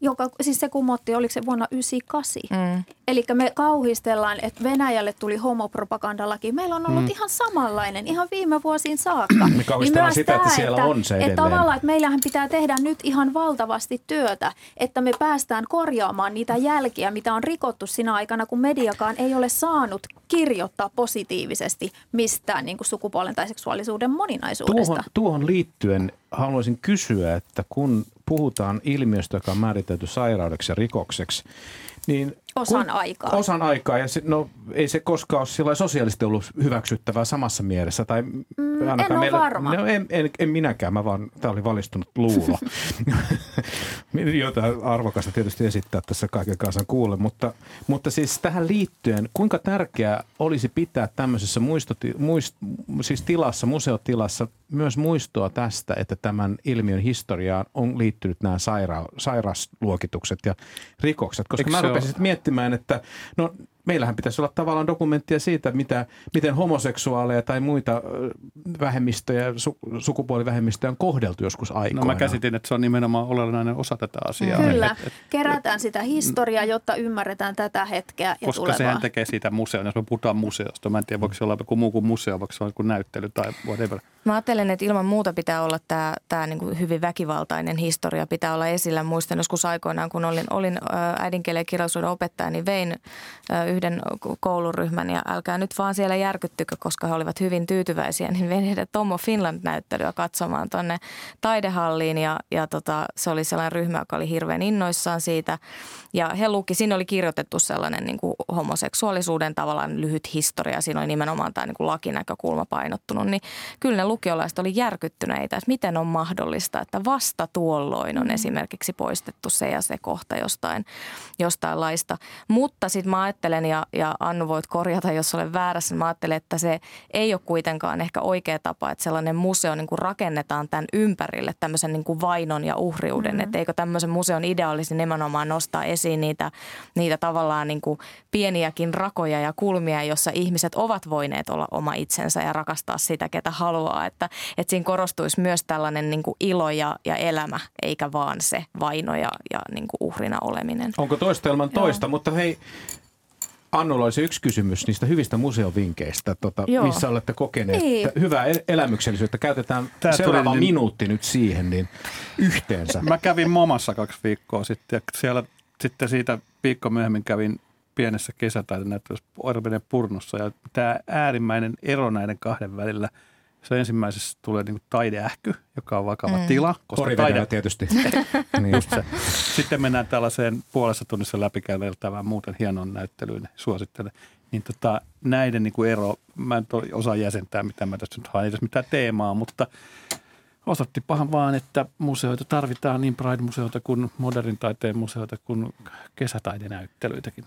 [SPEAKER 5] joka siis se kumotti, oliko se vuonna 1998.
[SPEAKER 3] Mm.
[SPEAKER 5] Eli me kauhistellaan, että Venäjälle tuli homopropagandalaki. Meillä on ollut mm. ihan samanlainen, ihan viime vuosiin saakka.
[SPEAKER 2] Me kauhistellaan
[SPEAKER 5] myös
[SPEAKER 2] sitä, että
[SPEAKER 5] tää,
[SPEAKER 2] siellä on se
[SPEAKER 5] että tavallaan, että meillähän pitää tehdä nyt ihan valtavasti työtä, että me päästään korjaamaan niitä jälkiä, mitä on rikottu siinä aikana, kun mediakaan ei ole saanut kirjoittaa positiivisesti mistään niin kuin sukupuolen tai seksuaalisuuden moninaisuudesta.
[SPEAKER 2] Tuohon, tuohon liittyen haluaisin kysyä, että kun puhutaan ilmiöstä, joka on määritelty sairaudeksi ja rikokseksi, niin
[SPEAKER 5] Osan
[SPEAKER 2] kun,
[SPEAKER 5] aikaa.
[SPEAKER 2] Osan aikaa. Ja se, no, ei se koskaan ole sillä sosiaalisesti ollut hyväksyttävää samassa mielessä. Tai
[SPEAKER 5] Mm, en ole varma.
[SPEAKER 2] No, en, en, en, minäkään, mä vaan, tämä oli valistunut luulo. Jotain arvokasta tietysti esittää tässä kaiken kansan kuulle, mutta, mutta siis tähän liittyen, kuinka tärkeää olisi pitää tämmöisessä muistoti, muist, siis tilassa, museotilassa myös muistoa tästä, että tämän ilmiön historiaan on liittynyt nämä saira, sairausluokitukset ja rikokset, koska
[SPEAKER 4] Eikö
[SPEAKER 2] mä rupesin miettimään, että no meillähän pitäisi olla tavallaan dokumenttia siitä, mitä, miten homoseksuaaleja tai muita vähemmistöjä, su, sukupuolivähemmistöjä on kohdeltu joskus
[SPEAKER 4] no
[SPEAKER 2] aikoinaan.
[SPEAKER 4] mä käsitin, että se on nimenomaan olennainen osa tätä asiaa.
[SPEAKER 5] Kyllä,
[SPEAKER 4] Et- et-
[SPEAKER 5] kerätään sitä historiaa, jotta ymmärretään tätä hetkeä ja
[SPEAKER 4] koska
[SPEAKER 5] tulevaa.
[SPEAKER 4] sehän tekee siitä museon, jos me puhutaan museosta. Mä en tiedä, voiko se olla joku muu kuin museo, voiko se olla joku näyttely tai whatever.
[SPEAKER 3] Mä ajattelen, että ilman muuta pitää olla tämä, tämä niin kuin hyvin väkivaltainen historia, pitää olla esillä. Muistan joskus aikoinaan, kun olin, olin äidinkielen ja kirjallisuuden opettaja, niin vein yhden kouluryhmän ja älkää nyt vaan siellä järkyttykö, koska he olivat hyvin tyytyväisiä, niin vein heidät Tomo Finland-näyttelyä katsomaan tuonne taidehalliin ja, ja tota, se oli sellainen ryhmä, joka oli hirveän innoissaan siitä. Ja he luki, siinä oli kirjoitettu sellainen niin kuin homoseksuaalisuuden tavallaan lyhyt historia, siinä oli nimenomaan tämä niin lakinäkökulma painottunut, niin kyllä ne lukiolaiset oli järkyttyneitä, että miten on mahdollista, että vasta tuolloin on esimerkiksi poistettu se ja se kohta jostain, jostain laista. Mutta sitten mä ajattelen, ja, ja Annu voit korjata, jos olen väärässä, mä ajattelen, että se ei ole kuitenkaan ehkä oikea tapa, että sellainen museo niin kuin rakennetaan tämän ympärille tämmöisen niin kuin vainon ja uhriuden, mm-hmm. että eikö tämmöisen museon idea olisi nimenomaan nostaa esiin niitä, niitä tavallaan niin kuin pieniäkin rakoja ja kulmia, jossa ihmiset ovat voineet olla oma itsensä ja rakastaa sitä, ketä haluaa. Että, että siinä korostuisi myös tällainen niin kuin ilo ja, ja elämä, eikä vaan se vaino ja, ja niin kuin uhrina oleminen.
[SPEAKER 2] Onko toista ilman toista, mutta hei, Annulla olisi yksi kysymys niistä hyvistä museovinkkeistä, tota,
[SPEAKER 3] Joo.
[SPEAKER 2] missä olette kokeneet
[SPEAKER 5] Niin.
[SPEAKER 2] hyvää el- elämyksellisyyttä. Käytetään
[SPEAKER 4] Tää
[SPEAKER 2] seuraava
[SPEAKER 4] niin-
[SPEAKER 2] minuutti nyt siihen, niin yhteensä.
[SPEAKER 4] Mä kävin Momassa kaksi viikkoa sitten ja siellä sitten siitä viikko myöhemmin kävin pienessä kesätaidenäyttelyssä Orvenen Purnossa ja tämä äärimmäinen ero näiden kahden välillä, se ensimmäisessä tulee niin taideähky, joka on vakava mm. tila, koska
[SPEAKER 2] Porivedellä
[SPEAKER 4] taide,
[SPEAKER 2] tietysti. niin.
[SPEAKER 4] se. Sitten mennään tällaiseen puolessa tunnissa läpikäyteltävään muuten hienoon näyttelyyn, suosittelen. Niin tota, näiden niin kuin ero, mä en osaa jäsentää, mitä mä tässä nyt haen, ei tässä mitään teemaa, mutta osoittipahan vaan, että museoita tarvitaan niin Pride-museoita kuin modernin taiteen museoita kuin kesätaidenäyttelyitäkin.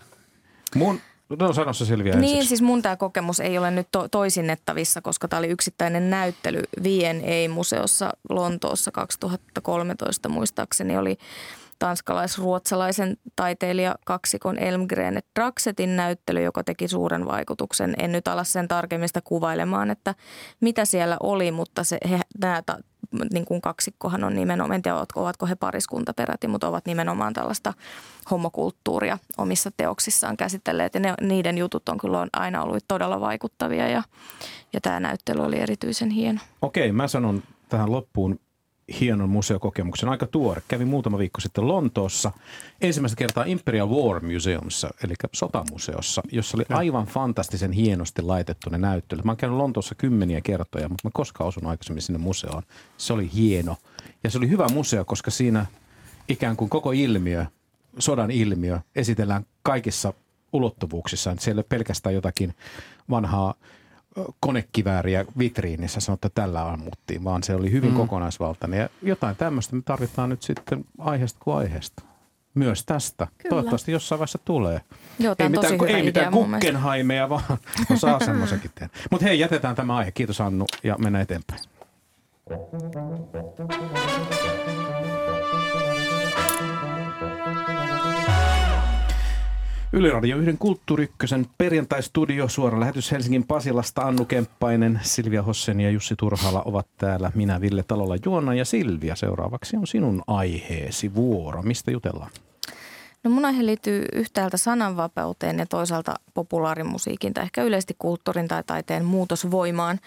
[SPEAKER 2] Mun, no sano se Silvia
[SPEAKER 3] Niin,
[SPEAKER 2] ensiksi.
[SPEAKER 3] siis mun tämä kokemus ei ole nyt to- toisinnettavissa, koska tämä oli yksittäinen näyttely V&A-museossa Lontoossa 2013 muistaakseni oli tanskalais-ruotsalaisen taiteilija kaksikon Elmgren et Draxetin näyttely, joka teki suuren vaikutuksen. En nyt ala sen tarkemmin sitä kuvailemaan, että mitä siellä oli, mutta se, he, nämä niin kuin kaksikkohan on nimenomaan, en tiedä ovatko, ovatko he pariskunta peräti, mutta ovat nimenomaan tällaista homokulttuuria omissa teoksissaan käsitelleet. Ja ne, niiden jutut on kyllä on aina ollut todella vaikuttavia ja, ja tämä näyttely oli erityisen hieno.
[SPEAKER 2] Okei, mä sanon tähän loppuun hienon museokokemuksen. Aika tuore. Kävin muutama viikko sitten Lontoossa ensimmäistä kertaa Imperial War Museumissa, eli sotamuseossa, jossa oli aivan fantastisen hienosti laitettu ne näyttelyt. Mä oon käynyt Lontoossa kymmeniä kertoja, mutta mä koskaan osunut aikaisemmin sinne museoon. Se oli hieno. Ja se oli hyvä museo, koska siinä ikään kuin koko ilmiö, sodan ilmiö, esitellään kaikissa ulottuvuuksissa. Että Siellä ei ole pelkästään jotakin vanhaa konekivääriä vitriinissä sanoi, että tällä ammuttiin, vaan se oli hyvin mm. kokonaisvaltainen. Ja jotain tämmöistä me tarvitaan nyt sitten aiheesta kuin aiheesta. myös tästä.
[SPEAKER 5] Kyllä.
[SPEAKER 2] Toivottavasti jossain vaiheessa tulee.
[SPEAKER 3] Joo,
[SPEAKER 2] ei mitään, ei mitään kukkenhaimeja, vaan no, saa semmoisenkin tehdä. Mutta hei, jätetään tämä aihe. Kiitos Annu ja mennään eteenpäin. Yle Radio 1 Kulttuuri Ykkösen perjantai-studio, suora lähetys Helsingin Pasilasta. Annu Kemppainen, Silvia Hossen ja Jussi Turhala ovat täällä. Minä Ville Talolla Juona ja Silvia. Seuraavaksi on sinun aiheesi vuoro. Mistä jutellaan?
[SPEAKER 3] No mun aihe liittyy yhtäältä sananvapauteen ja toisaalta populaarimusiikin tai ehkä yleisesti kulttuurin tai taiteen muutosvoimaan.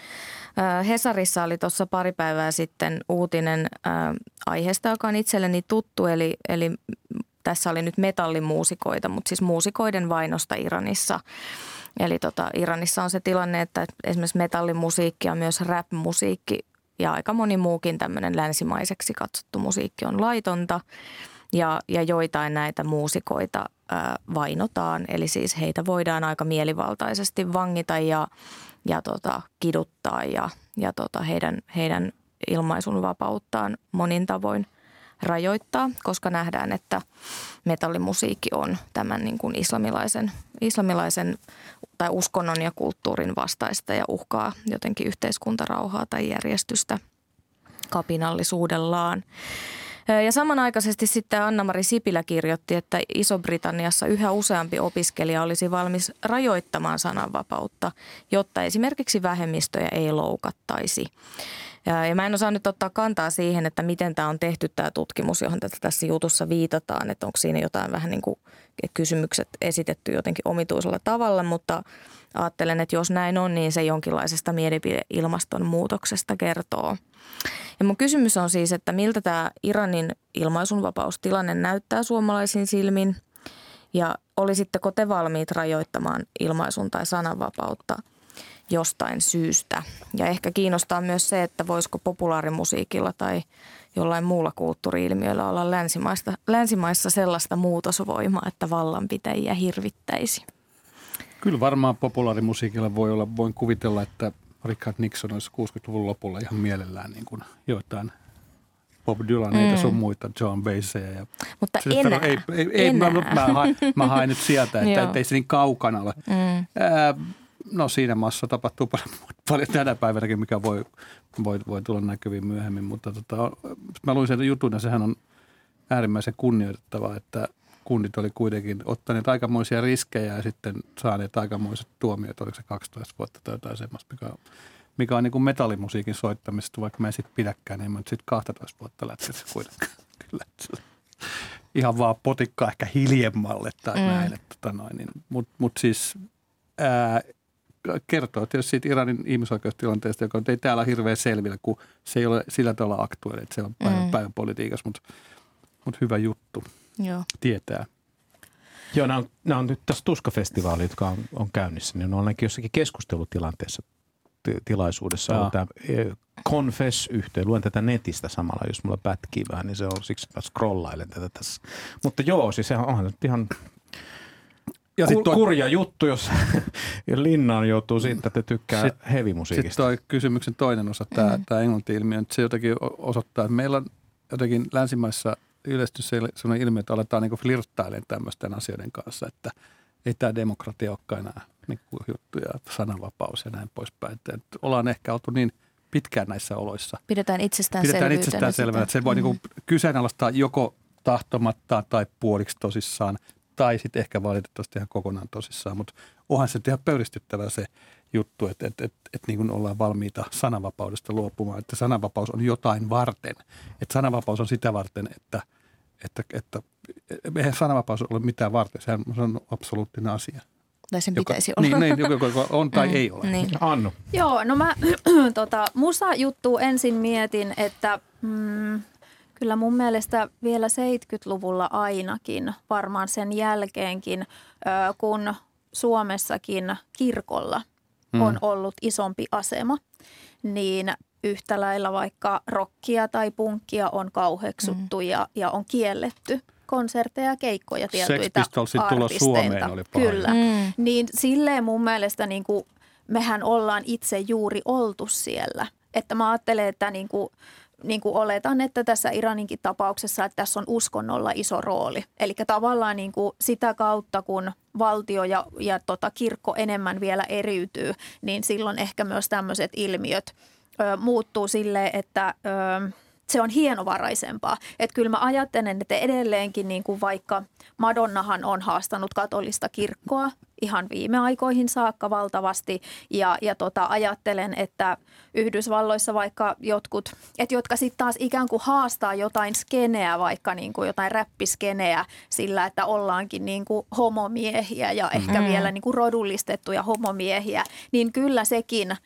[SPEAKER 3] Hesarissa oli tuossa pari päivää sitten uutinen aiheesta, joka on itselleni tuttu, eli, eli tässä oli nyt metallimuusikoita, mutta siis muusikoiden vainosta Iranissa. Eli tota, Iranissa on se tilanne, että esimerkiksi metallimusiikki ja myös rap-musiikki ja aika moni muukin tämmöinen länsimaiseksi katsottu musiikki on laitonta ja, ja joitain näitä muusikoita ää, vainotaan. Eli siis heitä voidaan aika mielivaltaisesti vangita ja, ja tota, kiduttaa ja, ja tota, heidän, heidän ilmaisun vapauttaan monin tavoin rajoittaa, koska nähdään, että metallimusiikki on tämän niin kuin islamilaisen, islamilaisen tai uskonnon ja kulttuurin vastaista ja uhkaa jotenkin yhteiskuntarauhaa tai järjestystä kapinallisuudellaan. Ja samanaikaisesti sitten Anna-Mari Sipilä kirjoitti, että Iso-Britanniassa yhä useampi opiskelija olisi valmis rajoittamaan sananvapautta, jotta esimerkiksi vähemmistöjä ei loukattaisi. Ja mä en osaa nyt ottaa kantaa siihen, että miten tämä on tehty tämä tutkimus, johon tätä tässä jutussa viitataan, että onko siinä jotain vähän niin kuin kysymykset esitetty jotenkin omituisella tavalla, mutta ajattelen, että jos näin on, niin se jonkinlaisesta mielipideilmastonmuutoksesta kertoo. Ja mun kysymys on siis, että miltä tämä Iranin ilmaisunvapaustilanne näyttää suomalaisin silmin ja olisitteko te valmiit rajoittamaan ilmaisun tai sananvapautta jostain syystä? Ja ehkä kiinnostaa myös se, että voisiko populaarimusiikilla tai jollain muulla kulttuuriilmiöllä olla länsimaista, länsimaissa sellaista muutosvoimaa, että vallanpitäjiä hirvittäisi.
[SPEAKER 4] Kyllä varmaan populaarimusiikilla voi olla, voin kuvitella, että Richard Nixon olisi 60-luvun lopulla ihan mielellään niin kuin joitain Bob Dylaneita mm. sun muita, John Basseyä. Ja
[SPEAKER 3] Mutta
[SPEAKER 4] sitten
[SPEAKER 3] enää,
[SPEAKER 4] ei, ei, ei,
[SPEAKER 3] enää.
[SPEAKER 4] Mä, mä, haen, mä haen nyt sieltä, että ei se niin kaukana ole.
[SPEAKER 3] Mm.
[SPEAKER 4] Ää, no siinä maassa tapahtuu paljon, paljon tänä päivänäkin, mikä voi, voi, voi tulla näkyviin myöhemmin. Mutta tota, mä luin sen jutun ja sehän on äärimmäisen kunnioitettavaa, että kundit oli kuitenkin ottaneet aikamoisia riskejä ja sitten saaneet aikamoiset tuomiot, oliko se 12 vuotta tai jotain semmoista, mikä on, mikä on niin kuin metallimusiikin soittamisesta, vaikka mä en sitten pidäkään, niin mä nyt sitten 12 vuotta lätkässä kuitenkaan. Kyllä. Ihan vaan potikkaa ehkä hiljemmalle tai
[SPEAKER 3] Mm.
[SPEAKER 4] mm. näin. Että, tota noin, niin, Mutta mut siis ää, kertoo tietysti siitä Iranin ihmisoikeustilanteesta, joka ei täällä hirveän selvillä, kun se ei ole sillä tavalla aktuaali, että se on päivän,
[SPEAKER 3] Mm.
[SPEAKER 4] päivän politiikassa, mutta mut hyvä juttu
[SPEAKER 3] Joo.
[SPEAKER 4] tietää.
[SPEAKER 2] Joo, nämä on, nämä on nyt tässä Tuska-festivaali, jotka on, on käynnissä, niin ne on ainakin jossakin keskustelutilanteessa ti- tilaisuudessa
[SPEAKER 4] Joo.
[SPEAKER 2] ollut tämä eh, Confess-yhteen. Luen tätä netistä samalla, jos mulla pätkii vähän, niin se on siksi, että mä scrollailen tätä tässä. Mutta joo, siis sehän onhan nyt ihan
[SPEAKER 4] Ja sitten toi,
[SPEAKER 2] kurja juttu, jos Linnaan joutuu siitä, että tykkää
[SPEAKER 4] Sit- sit
[SPEAKER 2] hevimusiikista.
[SPEAKER 4] toi kysymyksen toinen osa, tämä,
[SPEAKER 3] Mm.
[SPEAKER 4] tämä englanti-ilmiö, että se jotenkin osoittaa, että meillä on jotenkin länsimaissa yleistys sellainen ilmiö, että aletaan niin flirttailemaan tämmöisten asioiden kanssa, että ei tämä demokratia olekaan enää niin kuin juttuja, sananvapaus ja näin poispäin. Että, ollaan ehkä oltu niin pitkään näissä oloissa.
[SPEAKER 3] Pidetään itsestään
[SPEAKER 4] Pidetään itsestään selvänä, että se voi niin kyseenalaistaa joko tahtomattaan tai puoliksi tosissaan, tai sitten ehkä valitettavasti ihan kokonaan tosissaan. Mutta onhan se ihan pöyristyttävä se juttu, että, että, että, että niin kuin ollaan valmiita sananvapaudesta luopumaan, että sananvapaus on jotain varten. Että sananvapaus on sitä varten, että, että, että eihän sananvapaus ole mitään varten, sehän se on absoluuttinen asia.
[SPEAKER 3] Tai sen
[SPEAKER 4] Joka,
[SPEAKER 3] pitäisi olla.
[SPEAKER 4] niin, niin, joko on tai
[SPEAKER 3] Mm,
[SPEAKER 4] ei ole.
[SPEAKER 3] Niin.
[SPEAKER 2] Annu.
[SPEAKER 5] Joo, no mä tota, musa-juttu ensin mietin, että mm, kyllä mun mielestä vielä 70-luvulla ainakin, varmaan sen jälkeenkin, kun Suomessakin kirkolla
[SPEAKER 4] Mm.
[SPEAKER 5] on ollut isompi asema, niin yhtä lailla vaikka rockia tai punkkia on kauheksuttu ja, ja on kielletty konserteja ja keikkoja tietyiltä artisteilta.
[SPEAKER 4] Suomeen oli paha
[SPEAKER 5] Kyllä.
[SPEAKER 3] Mm.
[SPEAKER 5] Niin silleen mun mielestä niin kuin mehän ollaan itse juuri oltu siellä. Että mä ajattelen, että niin kuin niin kuin oletan, että tässä Iraninkin tapauksessa, että tässä on uskonnolla iso rooli. Eli tavallaan niin kuin sitä kautta, kun valtio ja, ja tota kirkko enemmän vielä eriytyy, niin silloin ehkä myös tämmöiset ilmiöt ö, muuttuu sille, että... Ö, se on hienovaraisempaa. Että kyllä mä ajattelen, että edelleenkin niin kuin vaikka Madonnahan on haastanut katolista kirkkoa ihan viime aikoihin saakka valtavasti ja, ja tota, ajattelen, että Yhdysvalloissa vaikka jotkut, että jotka sitten taas ikään kuin haastaa jotain skeneä, vaikka niin kuin jotain räppiskeneä sillä, että ollaankin niin kuin homomiehiä ja ehkä mm. vielä niin kuin rodullistettuja homomiehiä, niin kyllä sekin –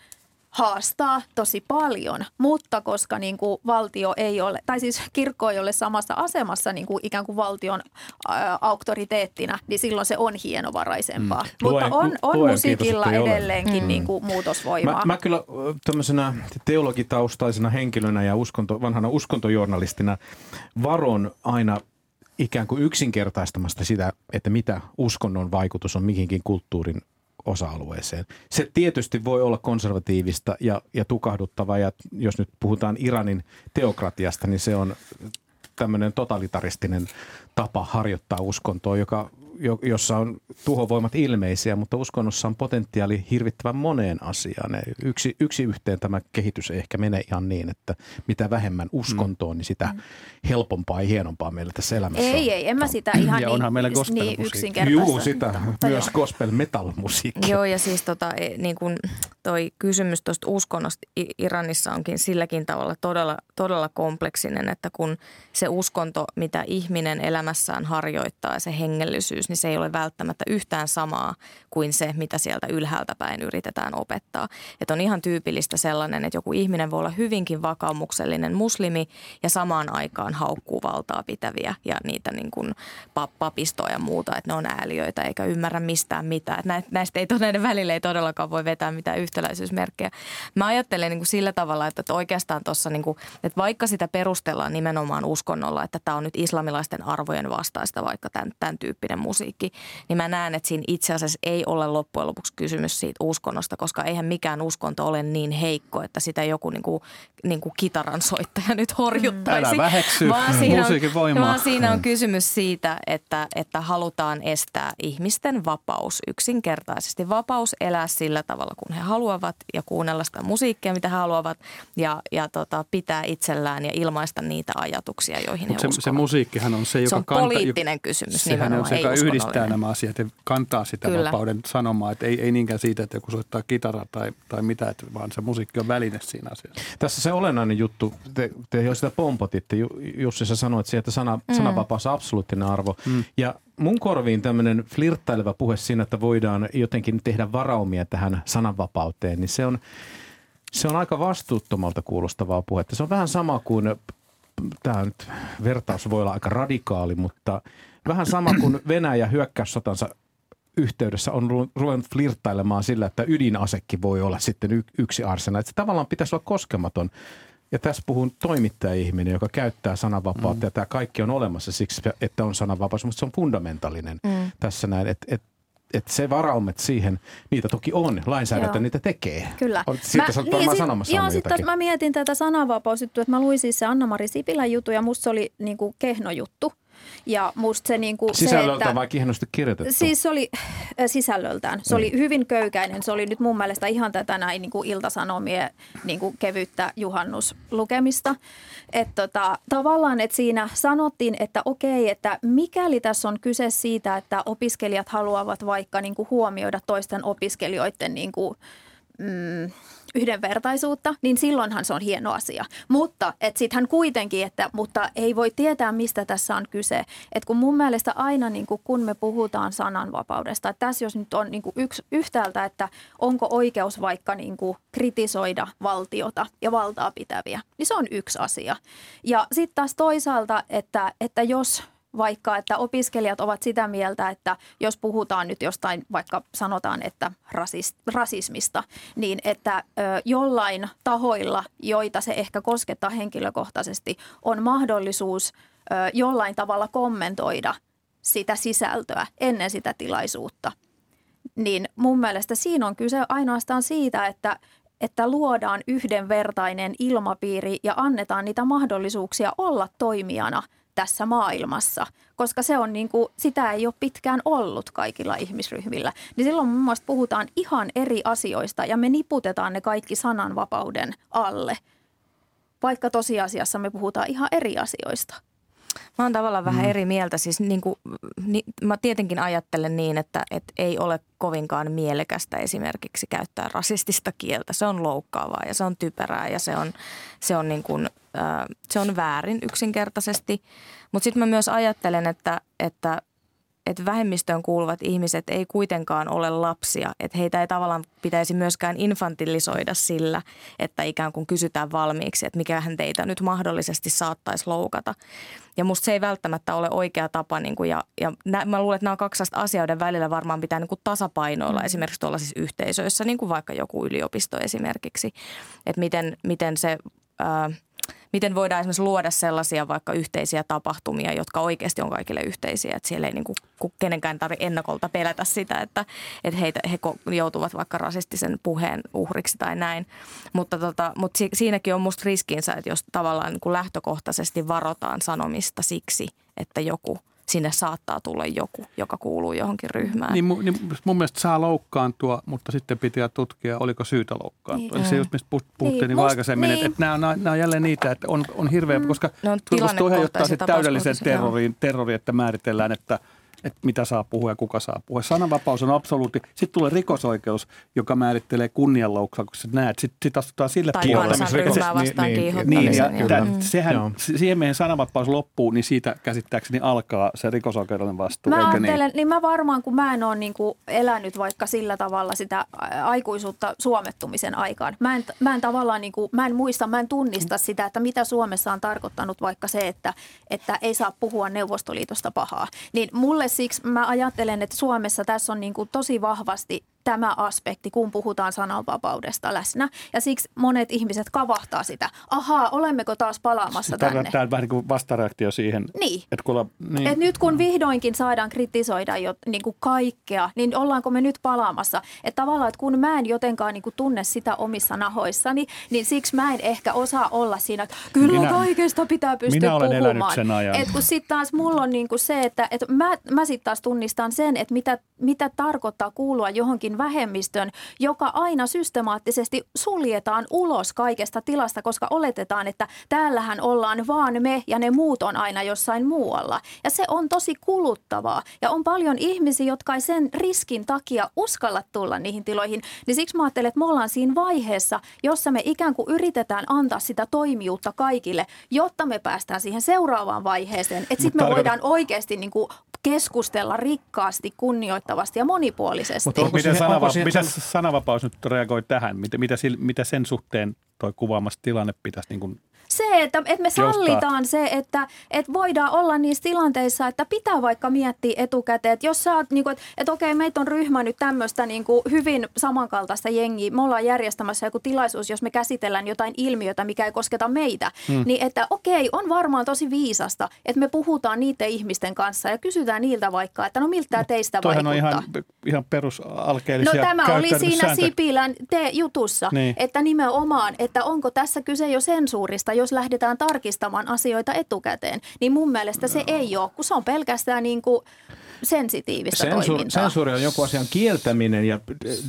[SPEAKER 5] haastaa tosi paljon, mutta koska niin kuin valtio ei ole, tai siis kirkko ei ole samassa asemassa niin kuin ikään kuin valtion ä, auktoriteettina, niin silloin se on hienovaraisempaa. Mm. Mutta on, on luen musiikilla kiitos, edelleenkin mm. niin kuin muutosvoimaa.
[SPEAKER 2] Mä, mä kyllä tämmöisenä teologitaustaisena henkilönä ja uskonto, vanhana uskontojournalistina varon aina ikään kuin yksinkertaistamasta sitä, että mitä uskonnon vaikutus on mihinkin kulttuurin osa-alueeseen. Se tietysti voi olla konservatiivista ja, ja tukahduttava ja jos nyt puhutaan Iranin teokratiasta, niin se on tämmöinen totalitaristinen tapa harjoittaa uskontoa, joka jossa on tuhovoimat ilmeisiä, mutta uskonnossa on potentiaali hirvittävän moneen asiaan. Yksi, yksi yhteen tämä kehitys ei ehkä mene ihan niin, että mitä vähemmän uskontoa, niin sitä helpompaa ja hienompaa meillä tässä elämässä
[SPEAKER 5] Ei, on. ei, en mä sitä ihan ja niin, onhan meillä niin yksinkertaista.
[SPEAKER 2] Juu, sitä, mutta myös joo. gospel metal musiikki.
[SPEAKER 3] Joo, ja siis tota, e, niin kuin toi kysymys tuosta uskonnosta Iranissa onkin silläkin tavalla todella, todella kompleksinen, että kun se uskonto, mitä ihminen elämässään harjoittaa ja se hengellisyys, niin se ei ole välttämättä yhtään samaa kuin se, mitä sieltä ylhäältä päin yritetään opettaa. Että on ihan tyypillistä sellainen, että joku ihminen voi olla hyvinkin vakaumuksellinen muslimi ja samaan aikaan haukkuu valtaa pitäviä ja niitä niin kuin papistoa ja muuta, että ne on ääliöitä eikä ymmärrä mistään mitään. Että näistä ei, näiden välillä ei todellakaan voi vetää mitään yhtäläisyysmerkkejä. Mä ajattelen niin kuin sillä tavalla, että oikeastaan tuossa, niin kuin, että vaikka sitä perustellaan nimenomaan uskonnolla, että tämä on nyt islamilaisten arvojen vastaista vaikka tämän, tämän tyyppinen musiikki, niin mä näen, että siinä itse asiassa ei ole loppujen lopuksi kysymys siitä uskonnosta, koska eihän mikään uskonto ole niin heikko, että sitä joku niin kuin, niin kuin kitaran soittaja nyt horjuttaisi.
[SPEAKER 4] Älä väheksy vaan siinä on, voimaa.
[SPEAKER 3] Vaan siinä on kysymys siitä, että, että halutaan estää ihmisten vapaus yksinkertaisesti. Vapaus elää sillä tavalla, kun he haluavat ja kuunnella sitä musiikkia, mitä he haluavat ja, ja tota, pitää itsellään ja ilmaista niitä ajatuksia, joihin Mut he
[SPEAKER 4] se,
[SPEAKER 3] uskovat.
[SPEAKER 4] se musiikkihan on se, joka
[SPEAKER 3] se on
[SPEAKER 4] kanta,
[SPEAKER 3] poliittinen kysymys
[SPEAKER 4] Sehän on se, joka yhdistää nämä asiat ja kantaa sitä Kyllä. vapauden sanomaa. Että ei, ei niinkään siitä, että joku soittaa kitaraa tai, tai mitä, että vaan se musiikki on väline siinä asiassa.
[SPEAKER 2] Tässä se olennainen juttu, te, te jo sitä pompotitte, Jussi sä sanoit siihen, että sana, mm. sananvapaus on absoluuttinen arvo. Mm. Ja mun korviin tämmöinen flirttaileva puhe siinä, että voidaan jotenkin tehdä varaumia tähän sananvapauteen, niin se on, se on aika vastuuttomalta kuulostavaa puhetta. Se on vähän sama kuin, tämä nyt vertaus voi olla aika radikaali, mutta vähän sama kuin Venäjä hyökkäyssotansa yhteydessä on ruvennut flirttailemaan sillä, että ydinasekin voi olla sitten yksi arsena. Että se tavallaan pitäisi olla koskematon. Ja tässä puhun toimittaja-ihminen, joka käyttää sananvapautta mm. ja tämä kaikki on olemassa siksi, että on sananvapaus, mutta se on fundamentaalinen mm. tässä näin, että et, et se varaumet siihen, niitä toki on, lainsäädäntö joo. niitä tekee.
[SPEAKER 5] Kyllä.
[SPEAKER 2] Siitä mä, sä niin, sit, sanomassa
[SPEAKER 5] Joo, sitten mä mietin tätä sananvapausjuttua, että mä luin siis se Anna-Mari Sipilän juttu ja musta se oli niin kuin kehno juttu. Ja musta se niin kuin
[SPEAKER 2] Sisällöltä
[SPEAKER 5] se, että,
[SPEAKER 2] vai hienosti kirjoitettu?
[SPEAKER 5] Siis se oli äh, sisällöltään. Se mm. oli hyvin köykäinen. Se oli nyt mun mielestä ihan tätä näin niin kuin iltasanomien niin kuin kevyttä juhannuslukemista. Että tota, tavallaan, että siinä sanottiin, että okei, että mikäli tässä on kyse siitä, että opiskelijat haluavat vaikka niin kuin huomioida toisten opiskelijoiden niin kuin, mm, yhdenvertaisuutta, niin silloinhan se on hieno asia. Mutta sitten hän kuitenkin, että mutta ei voi tietää, mistä tässä on kyse. Et kun mun mielestä aina, niin kuin, kun me puhutaan sananvapaudesta, että tässä jos nyt on niin kuin yksi, yhtäältä, että onko oikeus vaikka niin kuin kritisoida valtiota ja valtaa pitäviä, niin se on yksi asia. Ja sitten taas toisaalta, että, että jos vaikka, että opiskelijat ovat sitä mieltä, että jos puhutaan nyt jostain, vaikka sanotaan, että rasis, rasismista, niin että ö, jollain tahoilla, joita se ehkä koskettaa henkilökohtaisesti, on mahdollisuus ö, jollain tavalla kommentoida sitä sisältöä ennen sitä tilaisuutta. Niin mun mielestä siinä on kyse ainoastaan siitä, että että luodaan yhdenvertainen ilmapiiri ja annetaan niitä mahdollisuuksia olla toimijana tässä maailmassa, koska se on niin kuin, sitä ei ole pitkään ollut kaikilla ihmisryhmillä. Niin silloin mun mielestä puhutaan ihan eri asioista ja me niputetaan ne kaikki sananvapauden alle, vaikka tosiasiassa me puhutaan ihan eri asioista.
[SPEAKER 3] Mä oon tavallaan vähän mm. eri mieltä. Siis niin kuin, ni, mä tietenkin ajattelen niin, että, että ei ole kovinkaan mielekästä esimerkiksi käyttää rasistista kieltä. Se on loukkaavaa ja se on typerää ja se on, se on, niin kuin, äh, se on väärin yksinkertaisesti. Mutta sitten mä myös ajattelen, että, että että vähemmistöön kuuluvat ihmiset ei kuitenkaan ole lapsia, että heitä ei tavallaan pitäisi myöskään infantilisoida sillä, että ikään kuin kysytään valmiiksi, että mikähän teitä nyt mahdollisesti saattaisi loukata. Ja musta se ei välttämättä ole oikea tapa niin kuin, ja, ja nä, mä luulen, että nämä kaksi asioiden välillä varmaan pitää niin kuin tasapainoilla mm. esimerkiksi tuollaisissa yhteisöissä, niin kuin vaikka joku yliopisto esimerkiksi, että miten, miten se... Ää, miten voidaan esimerkiksi luoda sellaisia vaikka yhteisiä tapahtumia, jotka oikeasti on kaikille yhteisiä. Että siellä ei niin kuin, kenenkään tarvitse ennakolta pelätä sitä, että, että heitä, he joutuvat vaikka rasistisen puheen uhriksi tai näin. Mutta, tota, mutta siinäkin on musta riskinsä, että jos tavallaan niin kuin lähtökohtaisesti varotaan sanomista siksi, että joku – sinne saattaa tulla joku, joka kuuluu johonkin ryhmään.
[SPEAKER 4] Niin, niin mun mielestä saa loukkaantua, mutta sitten pitää tutkia, oliko syytä loukkaantua. Niin. Se just mistä puhuttiin niin, niin aikaisemmin, niin. että, että nämä, on, nämä on jälleen niitä, että on, on hirveä, mm. koska no, tuo johtaa sitten täydelliseen terroriin, terroriin, että määritellään, että – että mitä saa puhua ja kuka saa puhua. Sananvapaus on absoluutti. Sitten tulee rikosoikeus, joka määrittelee kunnianloukkauksen. Näet, sitten sit astutaan sille
[SPEAKER 3] tai puolelle. Tai vastaan niin, niin, niin, ja
[SPEAKER 4] mm. sehän, Joo. siihen meidän sananvapaus loppuu, niin siitä käsittääkseni alkaa se rikosoikeudellinen vastuu.
[SPEAKER 5] Mä ajattelen, niin? niin mä varmaan, kun mä en ole niin kuin elänyt vaikka sillä tavalla sitä aikuisuutta suomettumisen aikaan. Mä en, mä en tavallaan, niin kuin, mä en muista, mä en tunnista sitä, että mitä Suomessa on tarkoittanut vaikka se, että, että ei saa puhua Neuvostoliitosta pahaa. Niin mulle siksi mä ajattelen, että Suomessa tässä on niin kuin tosi vahvasti tämä aspekti, kun puhutaan sananvapaudesta läsnä. Ja siksi monet ihmiset kavahtaa sitä. Ahaa, olemmeko taas palaamassa
[SPEAKER 4] Tämä
[SPEAKER 5] tänne?
[SPEAKER 4] Tämä on vähän niin kuin vastareaktio siihen.
[SPEAKER 5] Niin.
[SPEAKER 4] Että kun,
[SPEAKER 5] niin. Et nyt kun vihdoinkin saadaan kritisoida jo niin kuin kaikkea, niin ollaanko me nyt palaamassa? Että tavallaan, että kun mä en jotenkaan niin kuin tunne sitä omissa nahoissani, niin siksi mä en ehkä osaa olla siinä, että kyllä minä, kaikesta pitää pystyä
[SPEAKER 4] minä olen
[SPEAKER 5] puhumaan.
[SPEAKER 4] Elänyt sen ajan.
[SPEAKER 5] Et kun sitten taas mulla on niin kuin se, että, että mä, mä sitten taas tunnistan sen, että mitä, mitä tarkoittaa kuulua johonkin jonkin vähemmistön, joka aina systemaattisesti suljetaan ulos kaikesta tilasta, koska oletetaan, että täällähän ollaan vaan me ja ne muut on aina jossain muualla. Ja se on tosi kuluttavaa. Ja on paljon ihmisiä, jotka ei sen riskin takia uskalla tulla niihin tiloihin. Niin siksi mä ajattelen, että me ollaan siinä vaiheessa, jossa me ikään kuin yritetään antaa sitä toimijuutta kaikille, jotta me päästään siihen seuraavaan vaiheeseen. Että sitten me voidaan oikeasti niin kuin keskustella rikkaasti, kunnioittavasti ja monipuolisesti.
[SPEAKER 4] Mutta onko miten, sanava- siihen... miten sananvapaus nyt reagoi tähän? Mitä, mitä, mitä sen suhteen toi kuvaamassa tilanne pitäisi niin kuin
[SPEAKER 5] se, että, että me sallitaan se, että, että voidaan olla niissä tilanteissa, että pitää vaikka miettiä etukäteen, että jos sä oot, niin kuin, että, että okei, meitä on ryhmä nyt tämmöistä niin kuin hyvin samankaltaista jengiä, me ollaan järjestämässä joku tilaisuus, jos me käsitellään jotain ilmiötä, mikä ei kosketa meitä, hmm. niin että okei, on varmaan tosi viisasta, että me puhutaan niiden ihmisten kanssa ja kysytään niiltä vaikka, että no miltä teistä
[SPEAKER 4] Toihan
[SPEAKER 5] vaikuttaa.
[SPEAKER 4] on ihan, ihan perusalkeellisia
[SPEAKER 5] No tämä oli siinä Sipilän te jutussa, niin. että nimenomaan, että onko tässä kyse jo sensuurista, jos lähdetään tarkistamaan asioita etukäteen, niin mun mielestä se ei ole, kun se on pelkästään niin kuin sensitiivistä Sensur, toimintaa.
[SPEAKER 2] Sensuuri on joku asian kieltäminen ja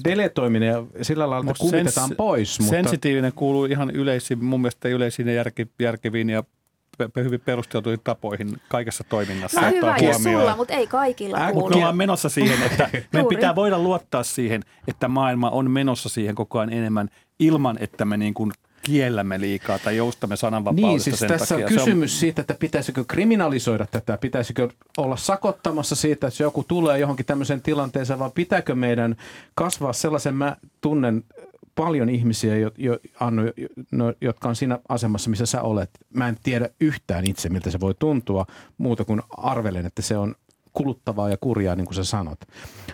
[SPEAKER 2] deletoiminen ja sillä lailla, että kuvitetaan sens, pois.
[SPEAKER 4] Mutta... Sensitiivinen kuuluu ihan yleisiin, mun mielestä yleisiin ja järki, järkeviin ja hyvin perusteltuihin tapoihin kaikessa toiminnassa.
[SPEAKER 5] No hyvä, jos sulla, mutta ei kaikilla
[SPEAKER 4] Ää, kuulu. ollaan menossa siihen, että meidän pitää voida luottaa siihen, että maailma on menossa siihen koko ajan enemmän ilman, että me niin kuin kiellämme liikaa tai joustamme sananvapaudesta
[SPEAKER 2] niin, siis
[SPEAKER 4] sen
[SPEAKER 2] tässä
[SPEAKER 4] takia.
[SPEAKER 2] on kysymys on... siitä, että pitäisikö kriminalisoida tätä, pitäisikö olla sakottamassa siitä, että joku tulee johonkin tämmöiseen tilanteeseen, vai pitääkö meidän kasvaa sellaisen, mä tunnen paljon ihmisiä, jo, jo, Annu, no, jotka on siinä asemassa, missä sä olet. Mä en tiedä yhtään itse, miltä se voi tuntua, muuta kuin arvelen, että se on kuluttavaa ja kurjaa, niin kuin sä sanot.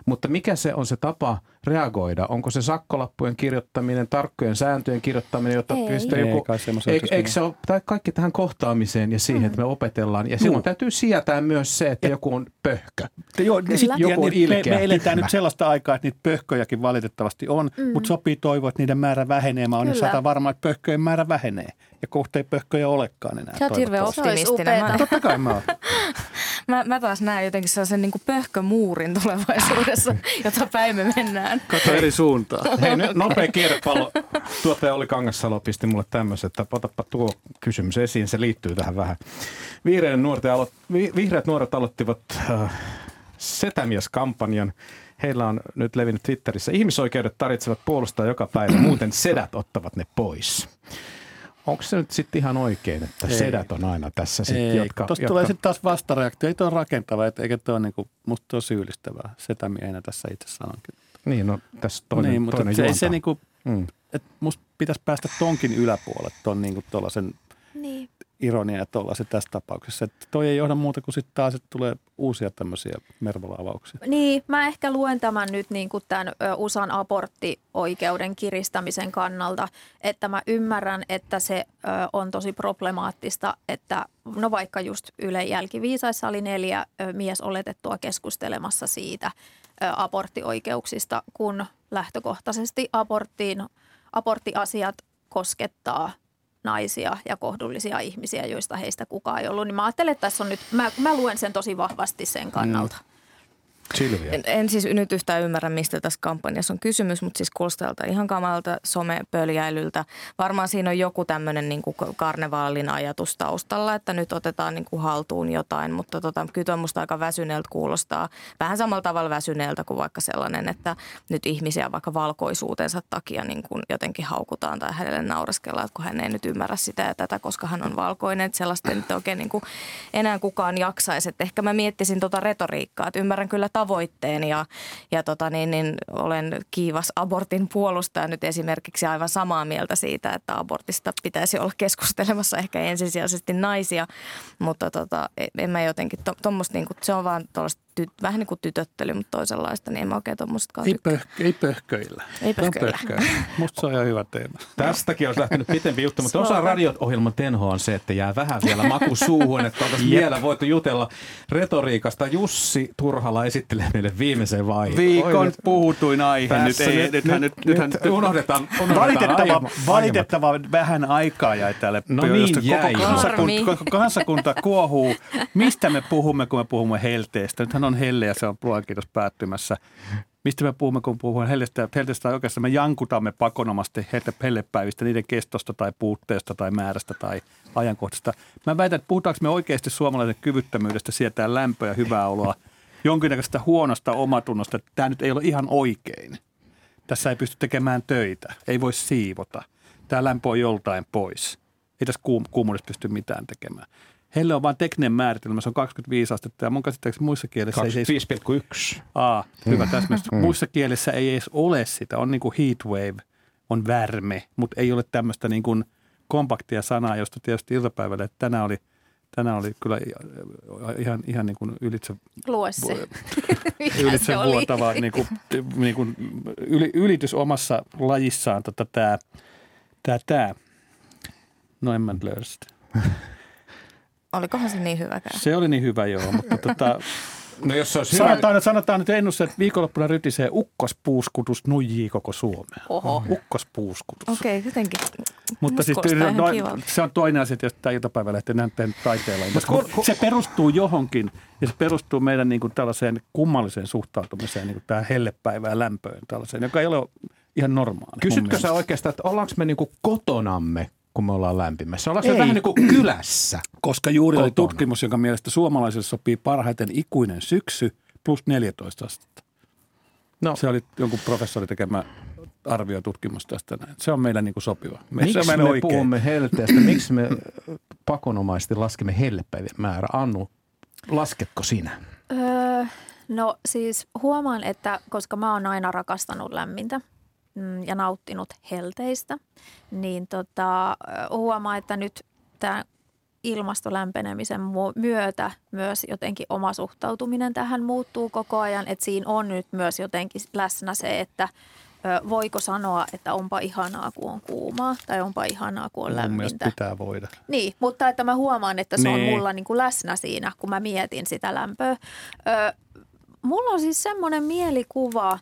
[SPEAKER 2] Mutta mikä se on se tapa reagoida? Onko se sakkolappujen kirjoittaminen, tarkkojen sääntöjen kirjoittaminen, jotta
[SPEAKER 5] Ei.
[SPEAKER 2] pystyy
[SPEAKER 4] Ei
[SPEAKER 2] joku... Eikö,
[SPEAKER 4] pitäisi
[SPEAKER 2] eikö se ole tai kaikki tähän kohtaamiseen ja siihen, mm. että me opetellaan. Ja silloin täytyy sietää myös se, että joku on pöhkö.
[SPEAKER 4] Ja Joo,
[SPEAKER 5] Kyllä.
[SPEAKER 4] sit,
[SPEAKER 2] Joku
[SPEAKER 4] ja
[SPEAKER 2] on
[SPEAKER 4] nyt me,
[SPEAKER 2] ilkeä,
[SPEAKER 4] me eletään
[SPEAKER 2] tyhmä.
[SPEAKER 4] nyt sellaista aikaa, että niitä pöhköjäkin valitettavasti on, mm. mutta sopii toivoa, että niiden määrä vähenee. Mä olen sata varma, että pöhköjen määrä vähenee. Ja kohta ei pöhköjä olekaan enää.
[SPEAKER 3] Sä oot hirveän optimistinen.
[SPEAKER 4] Totta kai mä oon.
[SPEAKER 3] mä, mä taas näen jotenkin sellaisen niin pöhkömuurin tulevaisuudessa, jota päin me mennään.
[SPEAKER 4] Kato eri suuntaan.
[SPEAKER 2] Hei, nyt nopea kierrepallo. Tuottaja Oli Kangassalo pisti mulle tämmöisen, että otapa tuo kysymys esiin, se liittyy tähän vähän. Vihreät nuoret, alo- vi- vihreät nuoret aloittivat äh, Setämies-kampanjan. Heillä on nyt levinnyt Twitterissä. Ihmisoikeudet tarvitsevat puolustaa joka päivä, muuten sedät ottavat ne pois. Onko se nyt sitten ihan oikein, että
[SPEAKER 4] Ei.
[SPEAKER 2] sedät on aina tässä sitten,
[SPEAKER 4] Ei,
[SPEAKER 2] jotka...
[SPEAKER 4] Tuosta
[SPEAKER 2] jotka...
[SPEAKER 4] tulee sitten taas vastareaktio. Ei tuo ole rakentava, et, eikä tuo niinku, musta tuo syyllistävää. Setämiehenä tässä itse sanonkin.
[SPEAKER 2] Niin, no tässä toinen,
[SPEAKER 4] niin, mutta
[SPEAKER 2] toinen
[SPEAKER 4] se, ei se niinku,
[SPEAKER 2] mm.
[SPEAKER 4] et musta pitäisi päästä tonkin yläpuolelle, ton niinku tuollaisen
[SPEAKER 5] Niin.
[SPEAKER 4] Ironia ja tuollaisen tässä tapauksessa. Että toi ei johda muuta kuin sitten taas, että tulee uusia tämmöisiä mervola-avauksia.
[SPEAKER 5] Niin, mä ehkä luen tämän nyt niin kuin tämän USAn aborttioikeuden kiristämisen kannalta, että mä ymmärrän, että se on tosi problemaattista, että no vaikka just Yle jälkiviisaissa oli neljä mies oletettua keskustelemassa siitä aborttioikeuksista, kun lähtökohtaisesti aborttiin, aborttiasiat koskettaa naisia ja kohdullisia ihmisiä, joista heistä kukaan ei ollut. Niin mä ajattelen, että tässä on nyt, mä, mä luen sen tosi vahvasti sen kannalta. Mm.
[SPEAKER 3] En, en siis nyt yhtään ymmärrä, mistä tässä kampanjassa on kysymys, mutta siis kuulostaa ihan kamalta somepöljäilyltä. Varmaan siinä on joku tämmöinen niin kuin karnevaalin ajatus taustalla, että nyt otetaan niin kuin haltuun jotain, mutta tota, kyllä tuo musta aika väsyneeltä kuulostaa. Vähän samalla tavalla väsyneeltä kuin vaikka sellainen, että nyt ihmisiä vaikka valkoisuutensa takia niin kuin jotenkin haukutaan tai hänelle nauraskellaan, kun hän ei nyt ymmärrä sitä ja tätä, koska hän on valkoinen. Että sellaista nyt oikein niin kuin enää kukaan jaksaisi. Että ehkä mä miettisin tuota retoriikkaa, että ymmärrän kyllä tavoitteen ja, ja tota niin, niin olen kiivas abortin puolustaja nyt esimerkiksi aivan samaa mieltä siitä, että abortista pitäisi olla keskustelemassa ehkä ensisijaisesti naisia, mutta tota, en mä jotenkin, to, tommoista niin kuin, se on vaan tuollaista ty, vähän niin kuin tytöttely, mutta toisenlaista, niin en mä oikein tuommoistakaan
[SPEAKER 4] Ei, pöh, ei pöhköillä.
[SPEAKER 3] Ei
[SPEAKER 4] on
[SPEAKER 3] pöhköillä.
[SPEAKER 4] pöhköillä. Musta se on ihan hyvä teema.
[SPEAKER 2] Tästäkin olisi lähtenyt pitempi juttu, mutta osa radio-ohjelman tenhoa on se, että jää vähän vielä maku suuhun, että oltaisiin vielä voitu jutella retoriikasta. Jussi Turhala esittelee meille viimeisen vaiheen.
[SPEAKER 4] Viikon puhutuin aihe. Nyt, ei,
[SPEAKER 2] nyt-
[SPEAKER 4] nythän,
[SPEAKER 2] nyt-
[SPEAKER 4] nyt, nythän,
[SPEAKER 2] nyt unohdetaan- unohdetaan
[SPEAKER 4] valitettava,
[SPEAKER 2] aiemmat-
[SPEAKER 4] valitettava vähän aikaa jäi tälle.
[SPEAKER 2] No niin jäi.
[SPEAKER 4] koko kansakunta, koko kansakunta kuohuu. Mistä me puhumme, kun me puhumme helteestä? Nythän on helle ja se on luojan kiitos päättymässä. Mistä me puhumme, kun puhumme helteestä? Helteestä oikeastaan me jankutamme pakonomasti helle, hellepäivistä, niiden kestosta tai puutteesta tai määrästä tai ajankohdasta. Mä väitän, että puhutaanko me oikeasti suomalaisen kyvyttömyydestä sietää lämpöä ja hyvää oloa, jonkinnäköisestä huonosta omatunnosta, että tämä nyt ei ole ihan oikein. Tässä ei pysty tekemään töitä, ei voi siivota. Tämä lämpö on joltain pois. Ei tässä kuum- kuumuudessa pysty mitään tekemään. Heille on vain tekninen määritelmä, se on 25 astetta ja mun käsittääkseni muissa kielissä ei, ei
[SPEAKER 2] 25,1.
[SPEAKER 4] Aa, hyvä täsmennys. Muissa kielissä ei edes ole sitä. On niin kuin heat wave, on värme, mutta ei ole tämmöistä niin kuin kompaktia sanaa, josta tietysti iltapäivällä, että tänään oli, tänään oli kyllä ihan, ihan niin kuin ylitse,
[SPEAKER 5] Lue se.
[SPEAKER 4] Ylitse
[SPEAKER 5] se
[SPEAKER 4] vuotava niin kuin, niin kuin yli, ylitys omassa lajissaan tota, tämä, tämä, tämä. No en mä löydä sitä.
[SPEAKER 3] Olikohan se niin hyväkään?
[SPEAKER 4] Se oli niin hyvä joo, mutta tota,
[SPEAKER 2] No jos se olisi hyvä,
[SPEAKER 4] sanotaan, nyt, sanotaan nyt ennussa, että viikonloppuna rytisee ukkospuuskutus nuijii koko Suomea.
[SPEAKER 5] Oho.
[SPEAKER 4] Ukkospuuskutus.
[SPEAKER 3] Okei, jotenkin.
[SPEAKER 4] Mutta siis no, se on toinen asia, että tämä iltapäivälehti tehnyt taiteella.
[SPEAKER 2] Mut kun- kun-
[SPEAKER 4] se perustuu johonkin ja se perustuu meidän niin kuin tällaiseen kummalliseen suhtautumiseen niin kuin tähän hellepäivään ja lämpöön, tällaiseen, joka ei ole ihan normaali.
[SPEAKER 2] kysytkö sä oikeastaan, että ollaanko me niinku kotonamme, kun me ollaan lämpimässä? Ollaanko me
[SPEAKER 4] Ei.
[SPEAKER 2] vähän niin kuin kylässä?
[SPEAKER 4] Koska juuri oli
[SPEAKER 2] Kotona.
[SPEAKER 4] tutkimus, jonka mielestä suomalaisille sopii parhaiten ikuinen syksy plus 14 astetta.
[SPEAKER 2] No,
[SPEAKER 4] Se oli jonkun professori tekemä arviotutkimus tästä näin. Se on meillä niin kuin sopiva. Me, se
[SPEAKER 2] miksi
[SPEAKER 4] on
[SPEAKER 2] me
[SPEAKER 4] oikein.
[SPEAKER 2] puhumme helteestä? Miksi me pakonomaisesti laskemme hellepäivien määrä? Annu, lasketko sinä?
[SPEAKER 5] Öö, no siis huomaan, että koska mä oon aina rakastanut lämmintä mm, ja nauttinut helteistä, niin tota, ö, huomaan, että nyt tämä ilmastolämpenemisen myötä myös jotenkin oma suhtautuminen tähän muuttuu koko ajan. Että siinä on nyt myös jotenkin läsnä se, että voiko sanoa, että onpa ihanaa, kun on kuumaa tai onpa ihanaa, kun on
[SPEAKER 4] Mun
[SPEAKER 5] lämmintä.
[SPEAKER 4] pitää voida.
[SPEAKER 5] Niin, mutta että mä huomaan, että se niin. on mulla niin kuin läsnä siinä, kun mä mietin sitä lämpöä. Ö, mulla on siis semmoinen mielikuva,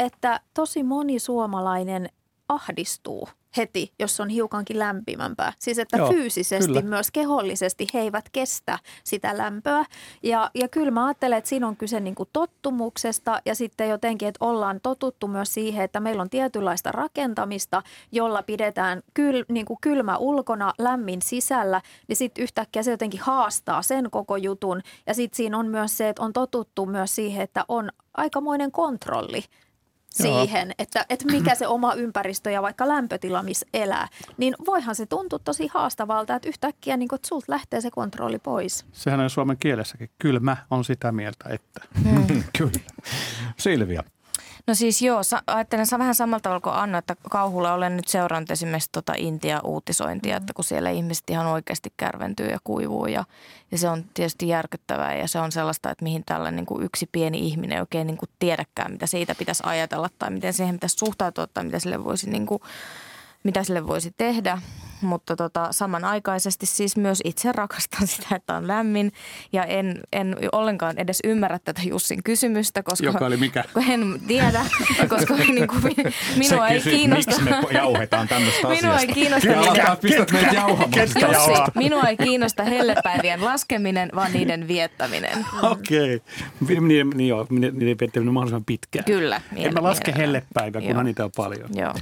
[SPEAKER 5] että tosi moni suomalainen ahdistuu heti, jos on hiukankin lämpimämpää. Siis että Joo, fyysisesti,
[SPEAKER 4] kyllä.
[SPEAKER 5] myös kehollisesti he eivät kestä sitä lämpöä. Ja, ja kyllä mä ajattelen, että siinä on kyse niin kuin tottumuksesta ja sitten jotenkin, että ollaan totuttu myös siihen, että meillä on tietynlaista rakentamista, jolla pidetään kyl, niin kuin kylmä ulkona, lämmin sisällä, niin sitten yhtäkkiä se jotenkin haastaa sen koko jutun. Ja sitten siinä on myös se, että on totuttu myös siihen, että on aikamoinen kontrolli. Siihen, että, että mikä se oma ympäristö ja vaikka lämpötila, missä elää, niin voihan se tuntua tosi haastavalta, että yhtäkkiä niin kuin, että sulta lähtee se kontrolli pois.
[SPEAKER 4] Sehän on suomen kielessäkin. Kylmä on sitä mieltä, että.
[SPEAKER 2] Kyllä. Silvia.
[SPEAKER 3] No siis joo, sa- ajattelen sa- vähän samalla tavalla kuin Anna, että kauhulla olen nyt seurannut esimerkiksi tota Intia-uutisointia, että kun siellä ihmiset ihan oikeasti kärventyy ja kuivuu ja, ja se on tietysti järkyttävää ja se on sellaista, että mihin tällainen niin kuin yksi pieni ihminen ei oikein niin kuin tiedäkään, mitä siitä pitäisi ajatella tai miten siihen pitäisi suhtautua tai mitä sille voisi niin kuin, mitä sille voisi tehdä. Mutta tota, samanaikaisesti siis myös itse rakastan sitä, että on lämmin ja en, en ollenkaan edes ymmärrä tätä Jussin kysymystä, koska
[SPEAKER 4] Joka oli mikä?
[SPEAKER 3] kun en tiedä, koska niin kuin, mi- minua ei kiinnosta.
[SPEAKER 2] Miksi me jauhetaan tämmöistä
[SPEAKER 3] Minua ei
[SPEAKER 2] asiasta?
[SPEAKER 3] kiinnosta
[SPEAKER 2] Ja
[SPEAKER 3] niiden-
[SPEAKER 2] alkaa pistät meitä jauhamaan.
[SPEAKER 3] Minua ei kiinnosta hellepäivien laskeminen, vaan niiden viettäminen.
[SPEAKER 4] Okei. Okay. Niin, niin joo, niiden viettäminen mahdollisimman pitkään.
[SPEAKER 3] Kyllä.
[SPEAKER 4] En mä laske hellepäivää, kunhan niitä on paljon.
[SPEAKER 3] Joo.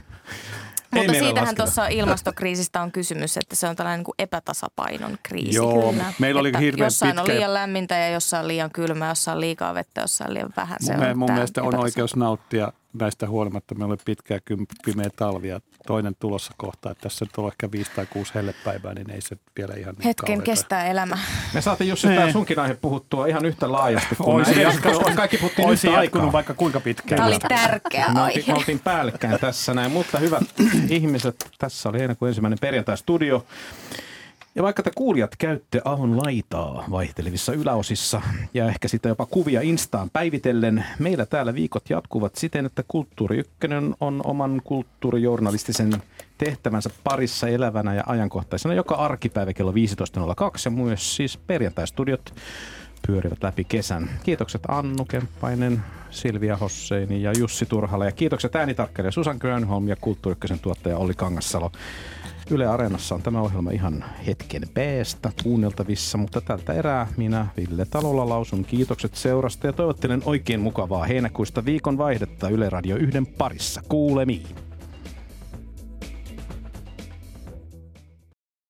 [SPEAKER 3] Mutta siitähän tuossa ilmastokriisistä on kysymys, että se on tällainen niin kuin epätasapainon kriisi.
[SPEAKER 4] Joo,
[SPEAKER 3] Kyllä.
[SPEAKER 4] meillä oli
[SPEAKER 3] että
[SPEAKER 4] hirveän
[SPEAKER 3] Jossain on
[SPEAKER 4] pitkä-
[SPEAKER 3] liian lämmintä ja jossain on liian kylmää, jossain on liikaa vettä, jossain on liian vähän. Se
[SPEAKER 4] Mun,
[SPEAKER 3] on
[SPEAKER 4] mun mielestä on oikeus nauttia näistä huolimatta. Meillä oli pitkää pimeä talvi ja toinen tulossa kohta. Että tässä nyt on ehkä viisi tai kuusi hellepäivää, niin ei se vielä ihan niin
[SPEAKER 3] Hetken
[SPEAKER 4] kauheeta.
[SPEAKER 3] kestää elämä.
[SPEAKER 2] Me saatiin Jussi tää sunkin aihe puhuttua ihan yhtä laajasti kuin näin.
[SPEAKER 4] jatkunut-
[SPEAKER 2] kaikki puhuttiin
[SPEAKER 4] Olisi jatkunut
[SPEAKER 2] aikaa.
[SPEAKER 4] vaikka kuinka pitkään.
[SPEAKER 3] Tämä oli tärkeä
[SPEAKER 2] Me oltiin, me
[SPEAKER 3] aihe.
[SPEAKER 2] oltiin päällekkäin tässä näin, mutta hyvät ihmiset, tässä oli heinäkuun ensimmäinen perjantai-studio. Ja vaikka te kuulijat käytte ahon laitaa vaihtelevissa yläosissa ja ehkä sitä jopa kuvia Instaan päivitellen, meillä täällä viikot jatkuvat siten, että Kulttuuri Ykkönen on oman kulttuurijournalistisen tehtävänsä parissa elävänä ja ajankohtaisena joka arkipäivä kello 15.02 ja myös siis perjantai-studiot pyörivät läpi kesän. Kiitokset Annu Kemppainen, Silvia Hosseini ja Jussi Turhala ja kiitokset äänitarkkailija Susan Grönholm ja Kulttuuri Ykkösen tuottaja Olli Kangassalo. Yle Areenassa on tämä ohjelma ihan hetken päästä kuunneltavissa, mutta tältä erää minä Ville Talolla lausun kiitokset seurasta ja toivottelen oikein mukavaa heinäkuista viikon vaihdetta Yle Radio yhden parissa. Kuulemiin.